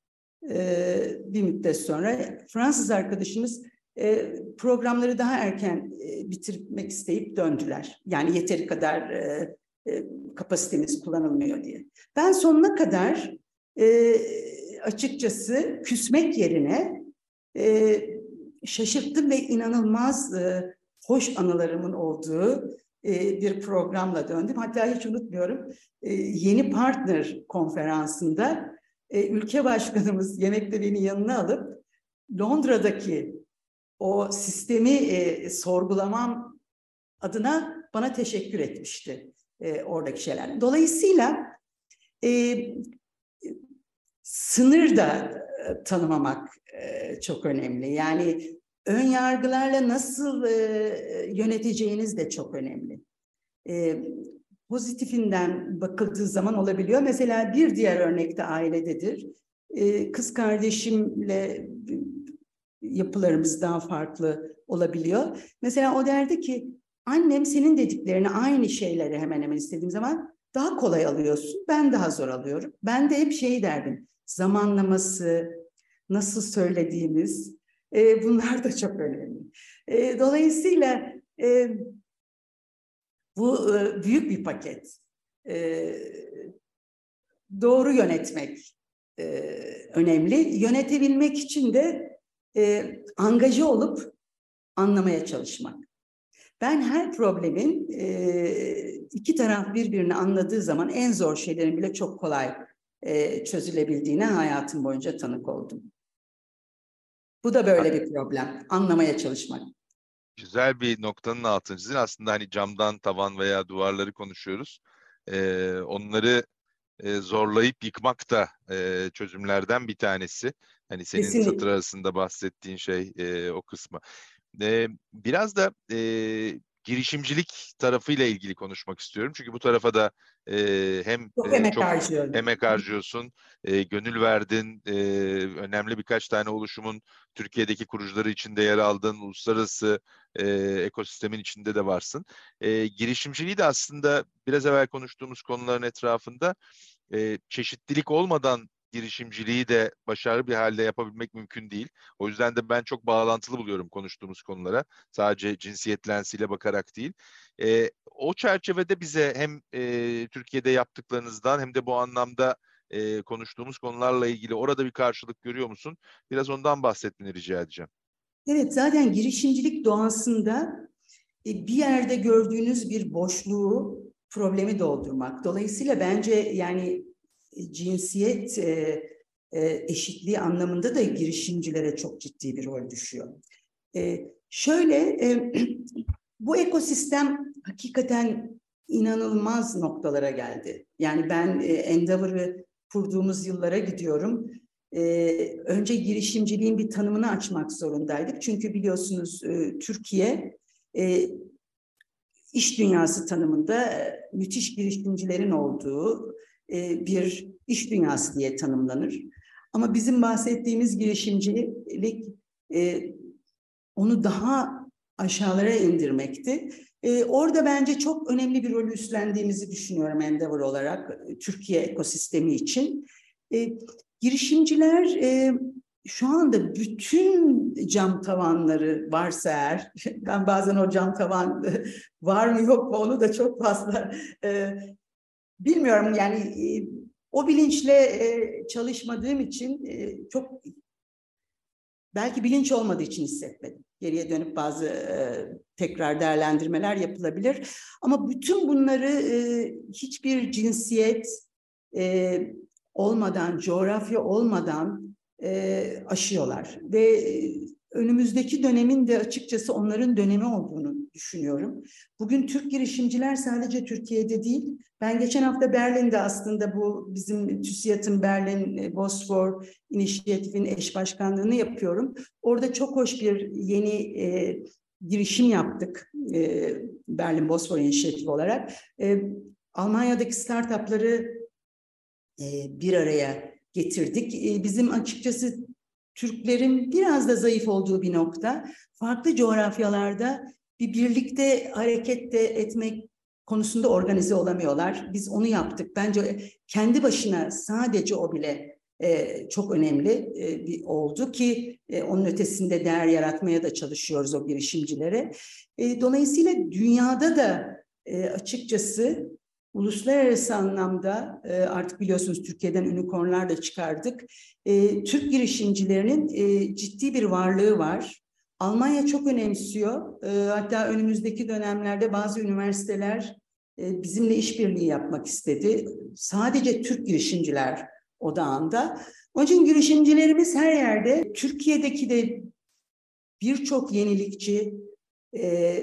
e, bir müddet sonra Fransız arkadaşımız e, programları daha erken e, bitirmek isteyip döndüler. Yani yeteri kadar e, e, kapasitemiz kullanılmıyor diye. Ben sonuna kadar açıkçası küsmek yerine e, şaşırttım ve inanılmaz hoş anılarımın olduğu bir programla döndüm. Hatta hiç unutmuyorum yeni partner konferansında ülke başkanımız yemekte beni yanına alıp Londra'daki o sistemi e, sorgulamam adına bana teşekkür etmişti e, oradaki şeyler. Dolayısıyla e, sınır da tanımamak e, çok önemli. Yani ön yargılarla nasıl e, yöneteceğiniz de çok önemli. E, pozitifinden bakıldığı zaman olabiliyor. Mesela bir diğer örnekte ailededir. E, kız kardeşimle yapılarımız daha farklı olabiliyor. Mesela o derdi ki annem senin dediklerini aynı şeyleri hemen hemen istediğim zaman daha kolay alıyorsun. Ben daha zor alıyorum. Ben de hep şey derdim. Zamanlaması, nasıl söylediğimiz e, bunlar da çok önemli. E, dolayısıyla e, bu e, büyük bir paket. E, doğru yönetmek e, önemli. Yönetebilmek için de e, angaje olup anlamaya çalışmak. Ben her problemin e, iki taraf birbirini anladığı zaman en zor şeylerin bile çok kolay e, çözülebildiğine hayatım boyunca tanık oldum. Bu da böyle bir problem. Anlamaya çalışmak. Güzel bir noktanın altını çizin. Aslında hani camdan tavan veya duvarları konuşuyoruz. Ee, onları e, zorlayıp yıkmak da e, çözümlerden bir tanesi. Hani senin Kesinlikle. satır arasında bahsettiğin şey e, o kısmı. E, biraz da e, girişimcilik tarafıyla ilgili konuşmak istiyorum. Çünkü bu tarafa da e, hem çok e, emek, çok emek harcıyorsun, e, gönül verdin, e, önemli birkaç tane oluşumun Türkiye'deki kurucuları içinde yer aldın, uluslararası e, ekosistemin içinde de varsın. E, girişimciliği de aslında biraz evvel konuştuğumuz konuların etrafında e, çeşitlilik olmadan girişimciliği de başarılı bir halde yapabilmek mümkün değil. O yüzden de ben çok bağlantılı buluyorum konuştuğumuz konulara. Sadece cinsiyet lensiyle bakarak değil. E, o çerçevede bize hem e, Türkiye'de yaptıklarınızdan hem de bu anlamda e, konuştuğumuz konularla ilgili orada bir karşılık görüyor musun? Biraz ondan bahsetmeni rica edeceğim. Evet zaten girişimcilik doğasında e, bir yerde gördüğünüz bir boşluğu problemi doldurmak. Dolayısıyla bence yani cinsiyet e, e, eşitliği anlamında da girişimcilere çok ciddi bir rol düşüyor. E, şöyle e, bu ekosistem hakikaten inanılmaz noktalara geldi. Yani ben e, Endeavor'ı kurduğumuz yıllara gidiyorum. E, önce girişimciliğin bir tanımını açmak zorundaydık. Çünkü biliyorsunuz e, Türkiye e, iş dünyası tanımında e, müthiş girişimcilerin olduğu, e, bir iş dünyası diye tanımlanır. Ama bizim bahsettiğimiz girişimcilik e, onu daha aşağılara indirmekti. E, orada bence çok önemli bir rol üstlendiğimizi düşünüyorum Endeavor olarak Türkiye ekosistemi için. Girişimciler şu anda bütün cam tavanları varsa eğer, ben bazen o cam tavan var mı yok mu onu da çok fazla bilmiyorum yani e, o bilinçle e, çalışmadığım için e, çok belki bilinç olmadığı için hissetmedim. Geriye dönüp bazı tekrar değerlendirmeler yapılabilir. Ama bütün bunları hiçbir cinsiyet olmadan, coğrafya olmadan aşıyorlar. Ve önümüzdeki dönemin de açıkçası onların dönemi olduğunu düşünüyorum. Bugün Türk girişimciler sadece Türkiye'de değil, ben geçen hafta Berlin'de aslında bu bizim TÜSİAD'ın Berlin e, Bosfor İnisiyatif'in eş başkanlığını yapıyorum. Orada çok hoş bir yeni e, girişim yaptık e, Berlin Bosfor İnisiyatifi olarak. E, Almanya'daki startupları e, bir araya getirdik. E, bizim açıkçası Türklerin biraz da zayıf olduğu bir nokta. Farklı coğrafyalarda bir birlikte hareket de etmek konusunda organize olamıyorlar. Biz onu yaptık. Bence kendi başına sadece o bile e, çok önemli e, bir oldu ki e, onun ötesinde değer yaratmaya da çalışıyoruz o girişimcilere. E, dolayısıyla dünyada da e, açıkçası uluslararası anlamda e, artık biliyorsunuz Türkiye'den unicornlar da çıkardık. E, Türk girişimcilerinin e, ciddi bir varlığı var. Almanya çok önemsiyor. E, hatta önümüzdeki dönemlerde bazı üniversiteler e, bizimle işbirliği yapmak istedi. Sadece Türk girişimciler odağında. Onun için girişimcilerimiz her yerde. Türkiye'deki de birçok yenilikçi, e,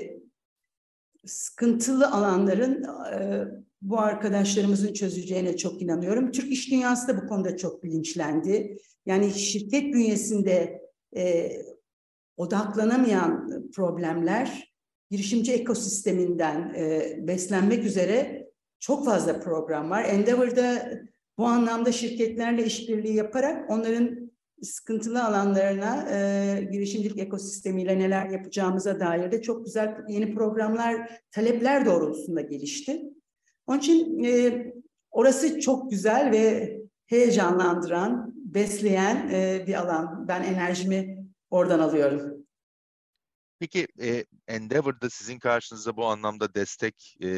sıkıntılı alanların e, bu arkadaşlarımızın çözeceğine çok inanıyorum. Türk iş dünyası da bu konuda çok bilinçlendi. Yani şirket bünyesinde e, odaklanamayan problemler girişimci ekosisteminden e, beslenmek üzere çok fazla program var. Endeavor'da bu anlamda şirketlerle işbirliği yaparak onların sıkıntılı alanlarına e, girişimcilik ekosistemiyle neler yapacağımıza dair de çok güzel yeni programlar, talepler doğrultusunda gelişti. Onun için e, orası çok güzel ve heyecanlandıran, besleyen e, bir alan. Ben enerjimi oradan alıyorum. Peki e, Endeavor'da sizin karşınıza bu anlamda destek e,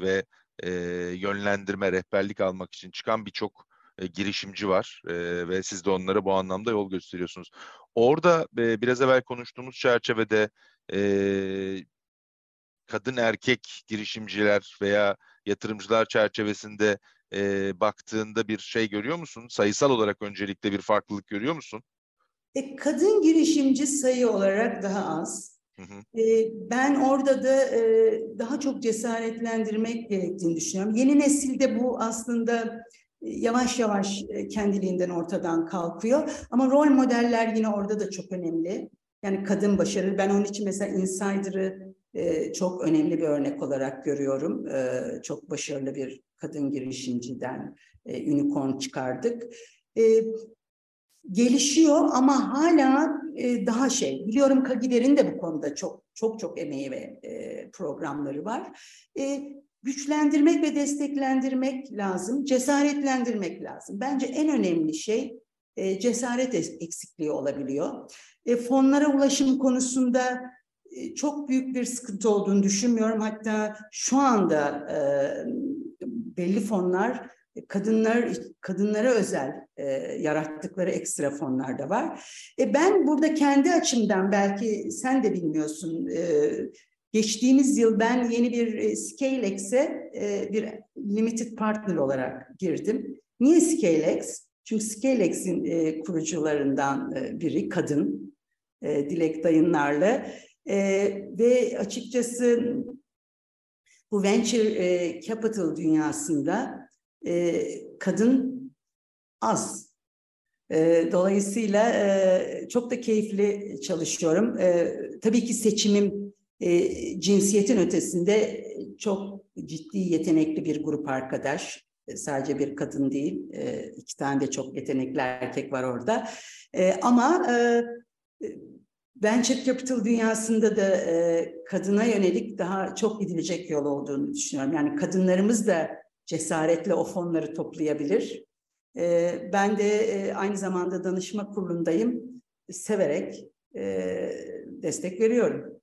ve e, yönlendirme, rehberlik almak için çıkan birçok e, girişimci var e, ve siz de onlara bu anlamda yol gösteriyorsunuz. Orada e, biraz evvel konuştuğumuz çerçevede e, kadın erkek girişimciler veya yatırımcılar çerçevesinde e, baktığında bir şey görüyor musun? Sayısal olarak öncelikle bir farklılık görüyor musun? E, kadın girişimci sayı olarak daha az. Hı hı. E, ben orada da e, daha çok cesaretlendirmek gerektiğini düşünüyorum. Yeni nesilde bu aslında yavaş yavaş kendiliğinden ortadan kalkıyor. Ama rol modeller yine orada da çok önemli. Yani kadın başarı. Ben onun için mesela Insider'ı e, çok önemli bir örnek olarak görüyorum. E, çok başarılı bir kadın girişimciden e, unicorn çıkardık. E, gelişiyor ama hala e, daha şey. Biliyorum Kagider'in de bu konuda çok çok çok emeği ve e, programları var. E, güçlendirmek ve desteklendirmek lazım, cesaretlendirmek lazım. Bence en önemli şey e, cesaret eksikliği olabiliyor. E, fonlara ulaşım konusunda e, çok büyük bir sıkıntı olduğunu düşünmüyorum. Hatta şu anda e, belli fonlar kadınlar kadınlara özel e, yarattıkları ekstra fonlar da var. E, ben burada kendi açımdan belki sen de bilmiyorsun. E, geçtiğimiz yıl ben yeni bir e, ScaleX'e e, bir limited partner olarak girdim. Niye ScaleX? Çünkü ScaleX'in e, kurucularından e, biri kadın. E, Dilek Dayınlar'la. E, ve açıkçası bu venture e, capital dünyasında e, kadın az. E, dolayısıyla e, çok da keyifli çalışıyorum. E, tabii ki seçimim e, cinsiyetin ötesinde çok ciddi yetenekli bir grup arkadaş. E, sadece bir kadın değil, e, iki tane de çok yetenekli erkek var orada. E, ama e, venture capital dünyasında da kadına yönelik daha çok gidilecek yol olduğunu düşünüyorum. Yani kadınlarımız da cesaretle o fonları toplayabilir. E, ben de e, aynı zamanda danışma kurulundayım. severek e, destek veriyorum.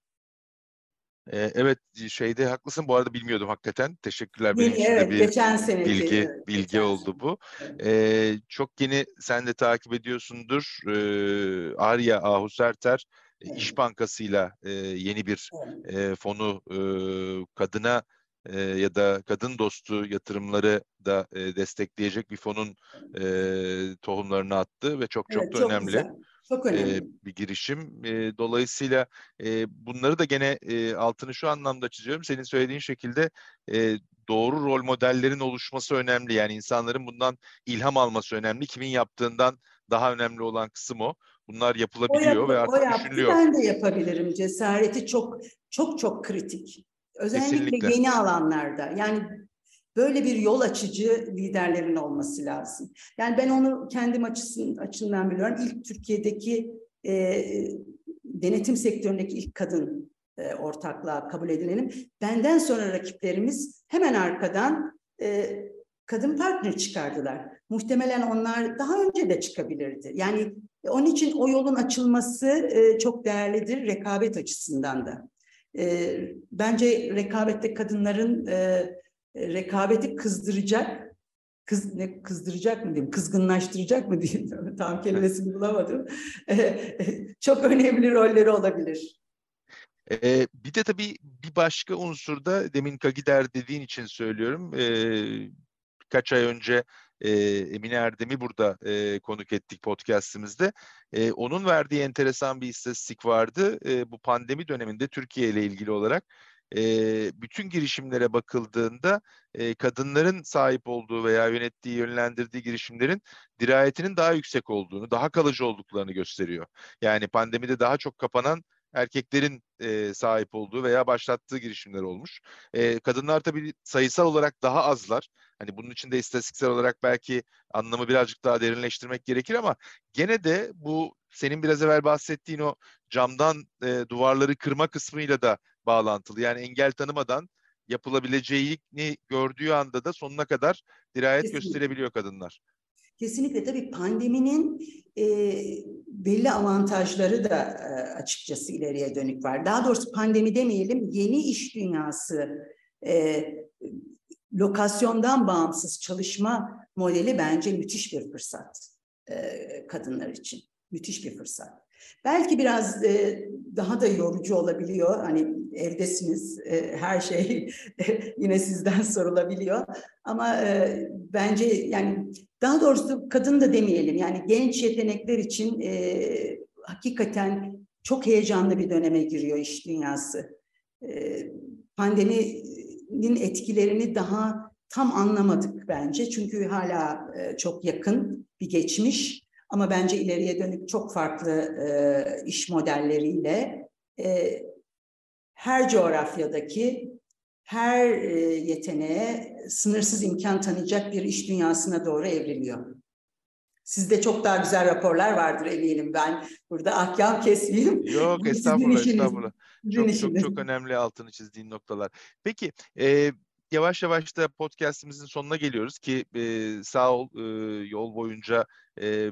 Ee, evet şeyde haklısın bu arada bilmiyordum hakikaten. Teşekkürler benim için evet, bir geçen seneki, bilgi evet, bilgi oldu bu. Ee, çok yeni sen de takip ediyorsundur. Ee, Arya Ahuserter evet. İş Bankası'yla e, yeni bir evet. e, fonu e, kadına e, ya da kadın dostu yatırımları da e, destekleyecek bir fonun e, tohumlarını attı ve çok çok evet, da çok önemli. Güzel. Çok önemli. E, bir girişim. E, dolayısıyla e, bunları da gene e, altını şu anlamda çiziyorum. Senin söylediğin şekilde e, doğru rol modellerin oluşması önemli. Yani insanların bundan ilham alması önemli. Kimin yaptığından daha önemli olan kısım o. Bunlar yapılabiliyor o yap, ve artık o yaptı, düşünülüyor. Ben de yapabilirim. Cesareti çok çok çok kritik. Özellikle Kesinlikle. yeni alanlarda. Yani böyle bir yol açıcı liderlerin olması lazım. Yani ben onu kendim açısın, açımdan biliyorum. İlk Türkiye'deki e, denetim sektöründeki ilk kadın e, ortaklığa kabul edilelim. Benden sonra rakiplerimiz hemen arkadan e, kadın partner çıkardılar. Muhtemelen onlar daha önce de çıkabilirdi. Yani onun için o yolun açılması e, çok değerlidir rekabet açısından da. E, bence rekabette kadınların e, rekabeti kızdıracak, kız, ne kızdıracak mı diyeyim, kızgınlaştıracak mı diyeyim, tam kelimesini bulamadım. çok önemli rolleri olabilir. Ee, bir de tabii bir başka unsur da demin Kagider dediğin için söylüyorum. Ee, birkaç ay önce e, Emine Erdem'i burada e, konuk ettik podcastimizde. E, onun verdiği enteresan bir istatistik vardı. E, bu pandemi döneminde Türkiye ile ilgili olarak e, bütün girişimlere bakıldığında e, kadınların sahip olduğu veya yönettiği, yönlendirdiği girişimlerin dirayetinin daha yüksek olduğunu, daha kalıcı olduklarını gösteriyor. Yani pandemide daha çok kapanan erkeklerin e, sahip olduğu veya başlattığı girişimler olmuş. E, kadınlar tabii sayısal olarak daha azlar. Hani bunun için de istatistiksel olarak belki anlamı birazcık daha derinleştirmek gerekir ama gene de bu senin biraz evvel bahsettiğin o camdan e, duvarları kırma kısmıyla da bağlantılı. Yani engel tanımadan yapılabileceğini gördüğü anda da sonuna kadar dirayet Kesinlikle. gösterebiliyor kadınlar. Kesinlikle tabii pandeminin e, belli avantajları da e, açıkçası ileriye dönük var. Daha doğrusu pandemi demeyelim, yeni iş dünyası e, lokasyondan bağımsız çalışma modeli bence müthiş bir fırsat e, kadınlar için. Müthiş bir fırsat. Belki biraz e, daha da yorucu olabiliyor. Hani evdesiniz, e, her şey yine sizden sorulabiliyor. Ama e, bence yani daha doğrusu kadın da demeyelim. Yani genç yetenekler için e, hakikaten çok heyecanlı bir döneme giriyor iş dünyası. E, pandeminin etkilerini daha tam anlamadık bence. Çünkü hala çok yakın bir geçmiş. Ama bence ileriye dönük çok farklı e, iş modelleriyle e, her coğrafyadaki her e, yeteneğe sınırsız imkan tanıyacak bir iş dünyasına doğru evriliyor. Sizde çok daha güzel raporlar vardır eminim. Ben burada ahkam kesmeyeyim. Yok estağfurullah estağfurullah. Çok, çok çok önemli altını çizdiğin noktalar. Peki e, yavaş yavaş da podcastimizin sonuna geliyoruz ki e, sağ ol e, yol boyunca e,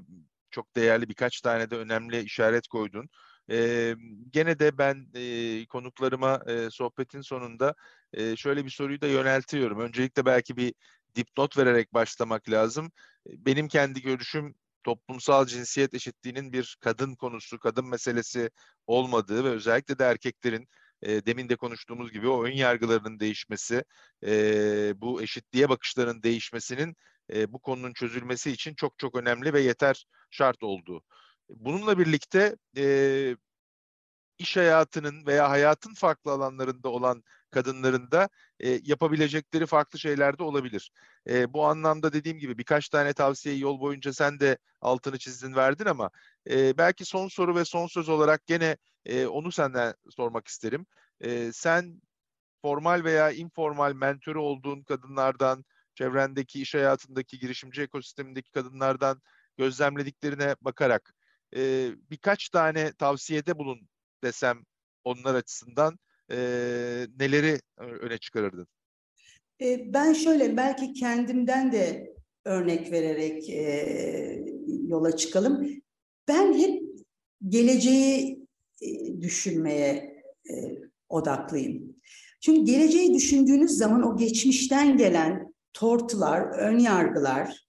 çok değerli birkaç tane de önemli işaret koydun. E, gene de ben e, konuklarıma e, sohbetin sonunda e, şöyle bir soruyu da yöneltiyorum. Öncelikle belki bir dipnot vererek başlamak lazım. Benim kendi görüşüm toplumsal cinsiyet eşitliğinin bir kadın konusu, kadın meselesi olmadığı ve özellikle de erkeklerin e, demin de konuştuğumuz gibi o ön yargılarının değişmesi, e, bu eşitliğe bakışların değişmesinin e, bu konunun çözülmesi için çok çok önemli ve yeter şart olduğu. Bununla birlikte e, iş hayatının veya hayatın farklı alanlarında olan kadınların da e, yapabilecekleri farklı şeyler de olabilir. E, bu anlamda dediğim gibi birkaç tane tavsiyeyi yol boyunca sen de altını çizdin verdin ama e, belki son soru ve son söz olarak gene e, onu senden sormak isterim. E, sen formal veya informal mentörü olduğun kadınlardan, çevrendeki iş hayatındaki girişimci ekosistemindeki kadınlardan gözlemlediklerine bakarak e, birkaç tane tavsiyede bulun desem onlar açısından e, neleri öne çıkarırdın? Ben şöyle belki kendimden de örnek vererek e, yola çıkalım. Ben hep geleceği e, düşünmeye e, odaklıyım. Çünkü geleceği düşündüğünüz zaman o geçmişten gelen tortular, ön yargılar,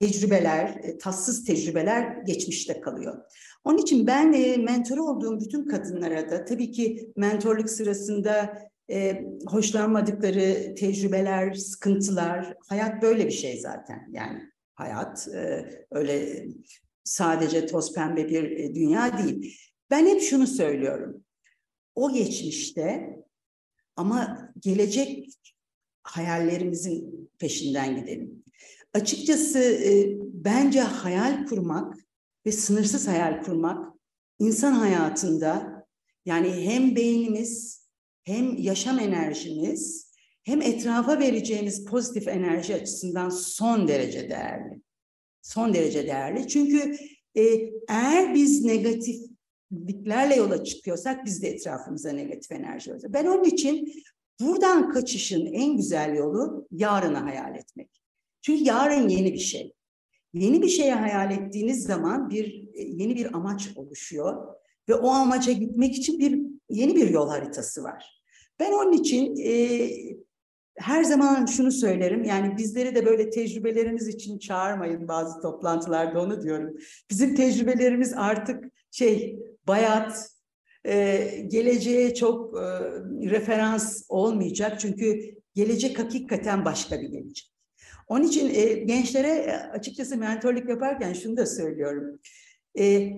tecrübeler, e, tatsız tecrübeler geçmişte kalıyor. Onun için ben e, mentor olduğum bütün kadınlara da tabii ki mentorluk sırasında e, hoşlanmadıkları tecrübeler, sıkıntılar, hayat böyle bir şey zaten. Yani hayat öyle sadece toz pembe bir dünya değil. Ben hep şunu söylüyorum. O geçmişte ama gelecek hayallerimizin peşinden gidelim. Açıkçası e, bence hayal kurmak ve sınırsız hayal kurmak insan hayatında yani hem beynimiz hem yaşam enerjimiz hem etrafa vereceğimiz pozitif enerji açısından son derece değerli. Son derece değerli. Çünkü e, eğer biz negatifliklerle yola çıkıyorsak biz de etrafımıza negatif enerji alıyoruz. Ben onun için buradan kaçışın en güzel yolu yarını hayal etmek. Çünkü yarın yeni bir şey. Yeni bir şeye hayal ettiğiniz zaman bir e, yeni bir amaç oluşuyor ve o amaca gitmek için bir yeni bir yol haritası var. Ben onun için e, her zaman şunu söylerim yani bizleri de böyle tecrübeleriniz için çağırmayın bazı toplantılarda onu diyorum. Bizim tecrübelerimiz artık şey bayat, e, geleceğe çok e, referans olmayacak çünkü gelecek hakikaten başka bir gelecek. Onun için e, gençlere e, açıkçası mentorluk yaparken şunu da söylüyorum. E,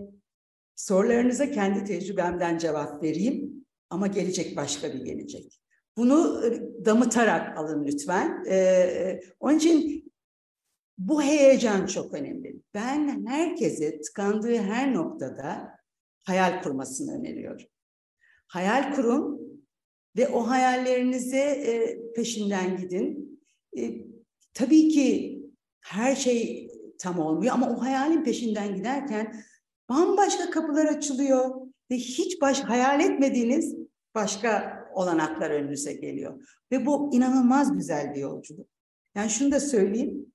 sorularınıza kendi tecrübemden cevap vereyim ama gelecek başka bir gelecek. Bunu e, damıtarak alın lütfen. E, onun için bu heyecan çok önemli. Ben herkese tıkandığı her noktada hayal kurmasını öneriyorum. Hayal kurun ve o hayallerinize e, peşinden gidin. E, Tabii ki her şey tam olmuyor ama o hayalin peşinden giderken bambaşka kapılar açılıyor ve hiç baş hayal etmediğiniz başka olanaklar önünüze geliyor. Ve bu inanılmaz güzel bir yolculuk. Yani şunu da söyleyeyim.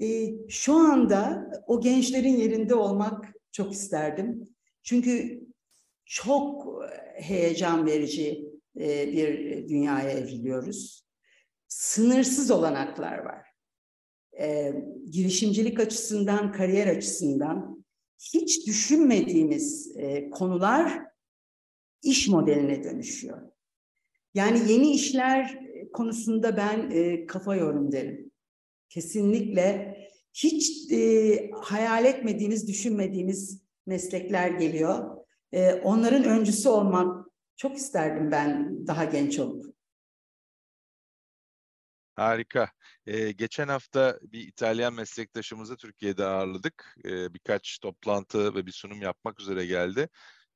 E, şu anda o gençlerin yerinde olmak çok isterdim. Çünkü çok heyecan verici e, bir dünyaya evriliyoruz. Sınırsız olanaklar var e, girişimcilik açısından, kariyer açısından hiç düşünmediğimiz e, konular iş modeline dönüşüyor. Yani yeni işler konusunda ben e, kafa yorum derim. Kesinlikle hiç e, hayal etmediğiniz, düşünmediğiniz meslekler geliyor. E, onların öncüsü olmak çok isterdim ben daha genç olup. Harika. Ee, geçen hafta bir İtalyan meslektaşımızı Türkiye'de ağırladık. Ee, birkaç toplantı ve bir sunum yapmak üzere geldi.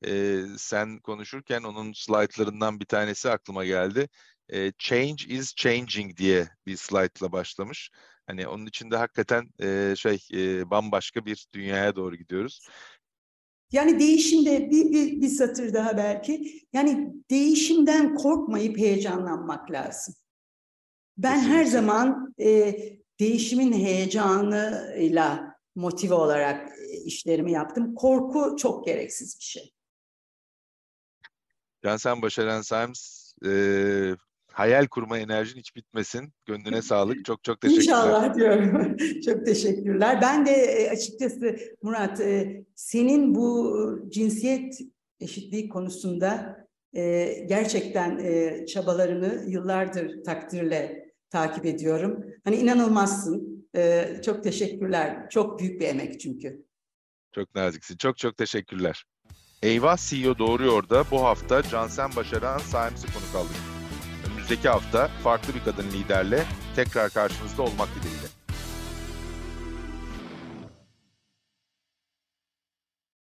Ee, sen konuşurken onun slaytlarından bir tanesi aklıma geldi. Ee, Change is changing diye bir slaytla başlamış. Hani onun içinde hakikaten e, şey e, bambaşka bir dünyaya doğru gidiyoruz. Yani değişimde bir, bir, bir satır daha belki. Yani değişimden korkmayıp heyecanlanmak lazım. Ben Kesinlikle. her zaman e, değişimin heyecanıyla motive olarak e, işlerimi yaptım. Korku çok gereksiz bir şey. Cansen Başaran Sims, e, hayal kurma enerjin hiç bitmesin. Gönlüne sağlık. Çok çok teşekkürler. İnşallah diyorum. çok teşekkürler. Ben de e, açıkçası Murat, e, senin bu cinsiyet eşitliği konusunda gerçekten çabalarını yıllardır takdirle takip ediyorum. Hani inanılmazsın. Ee, çok teşekkürler. Çok büyük bir emek çünkü. Çok naziksin. Çok çok teşekkürler. Eyvah CEO Doğruyor da bu hafta Cansen Başaran Saims'i konuk aldık. Önümüzdeki hafta farklı bir kadın liderle tekrar karşınızda olmak dileğiyle.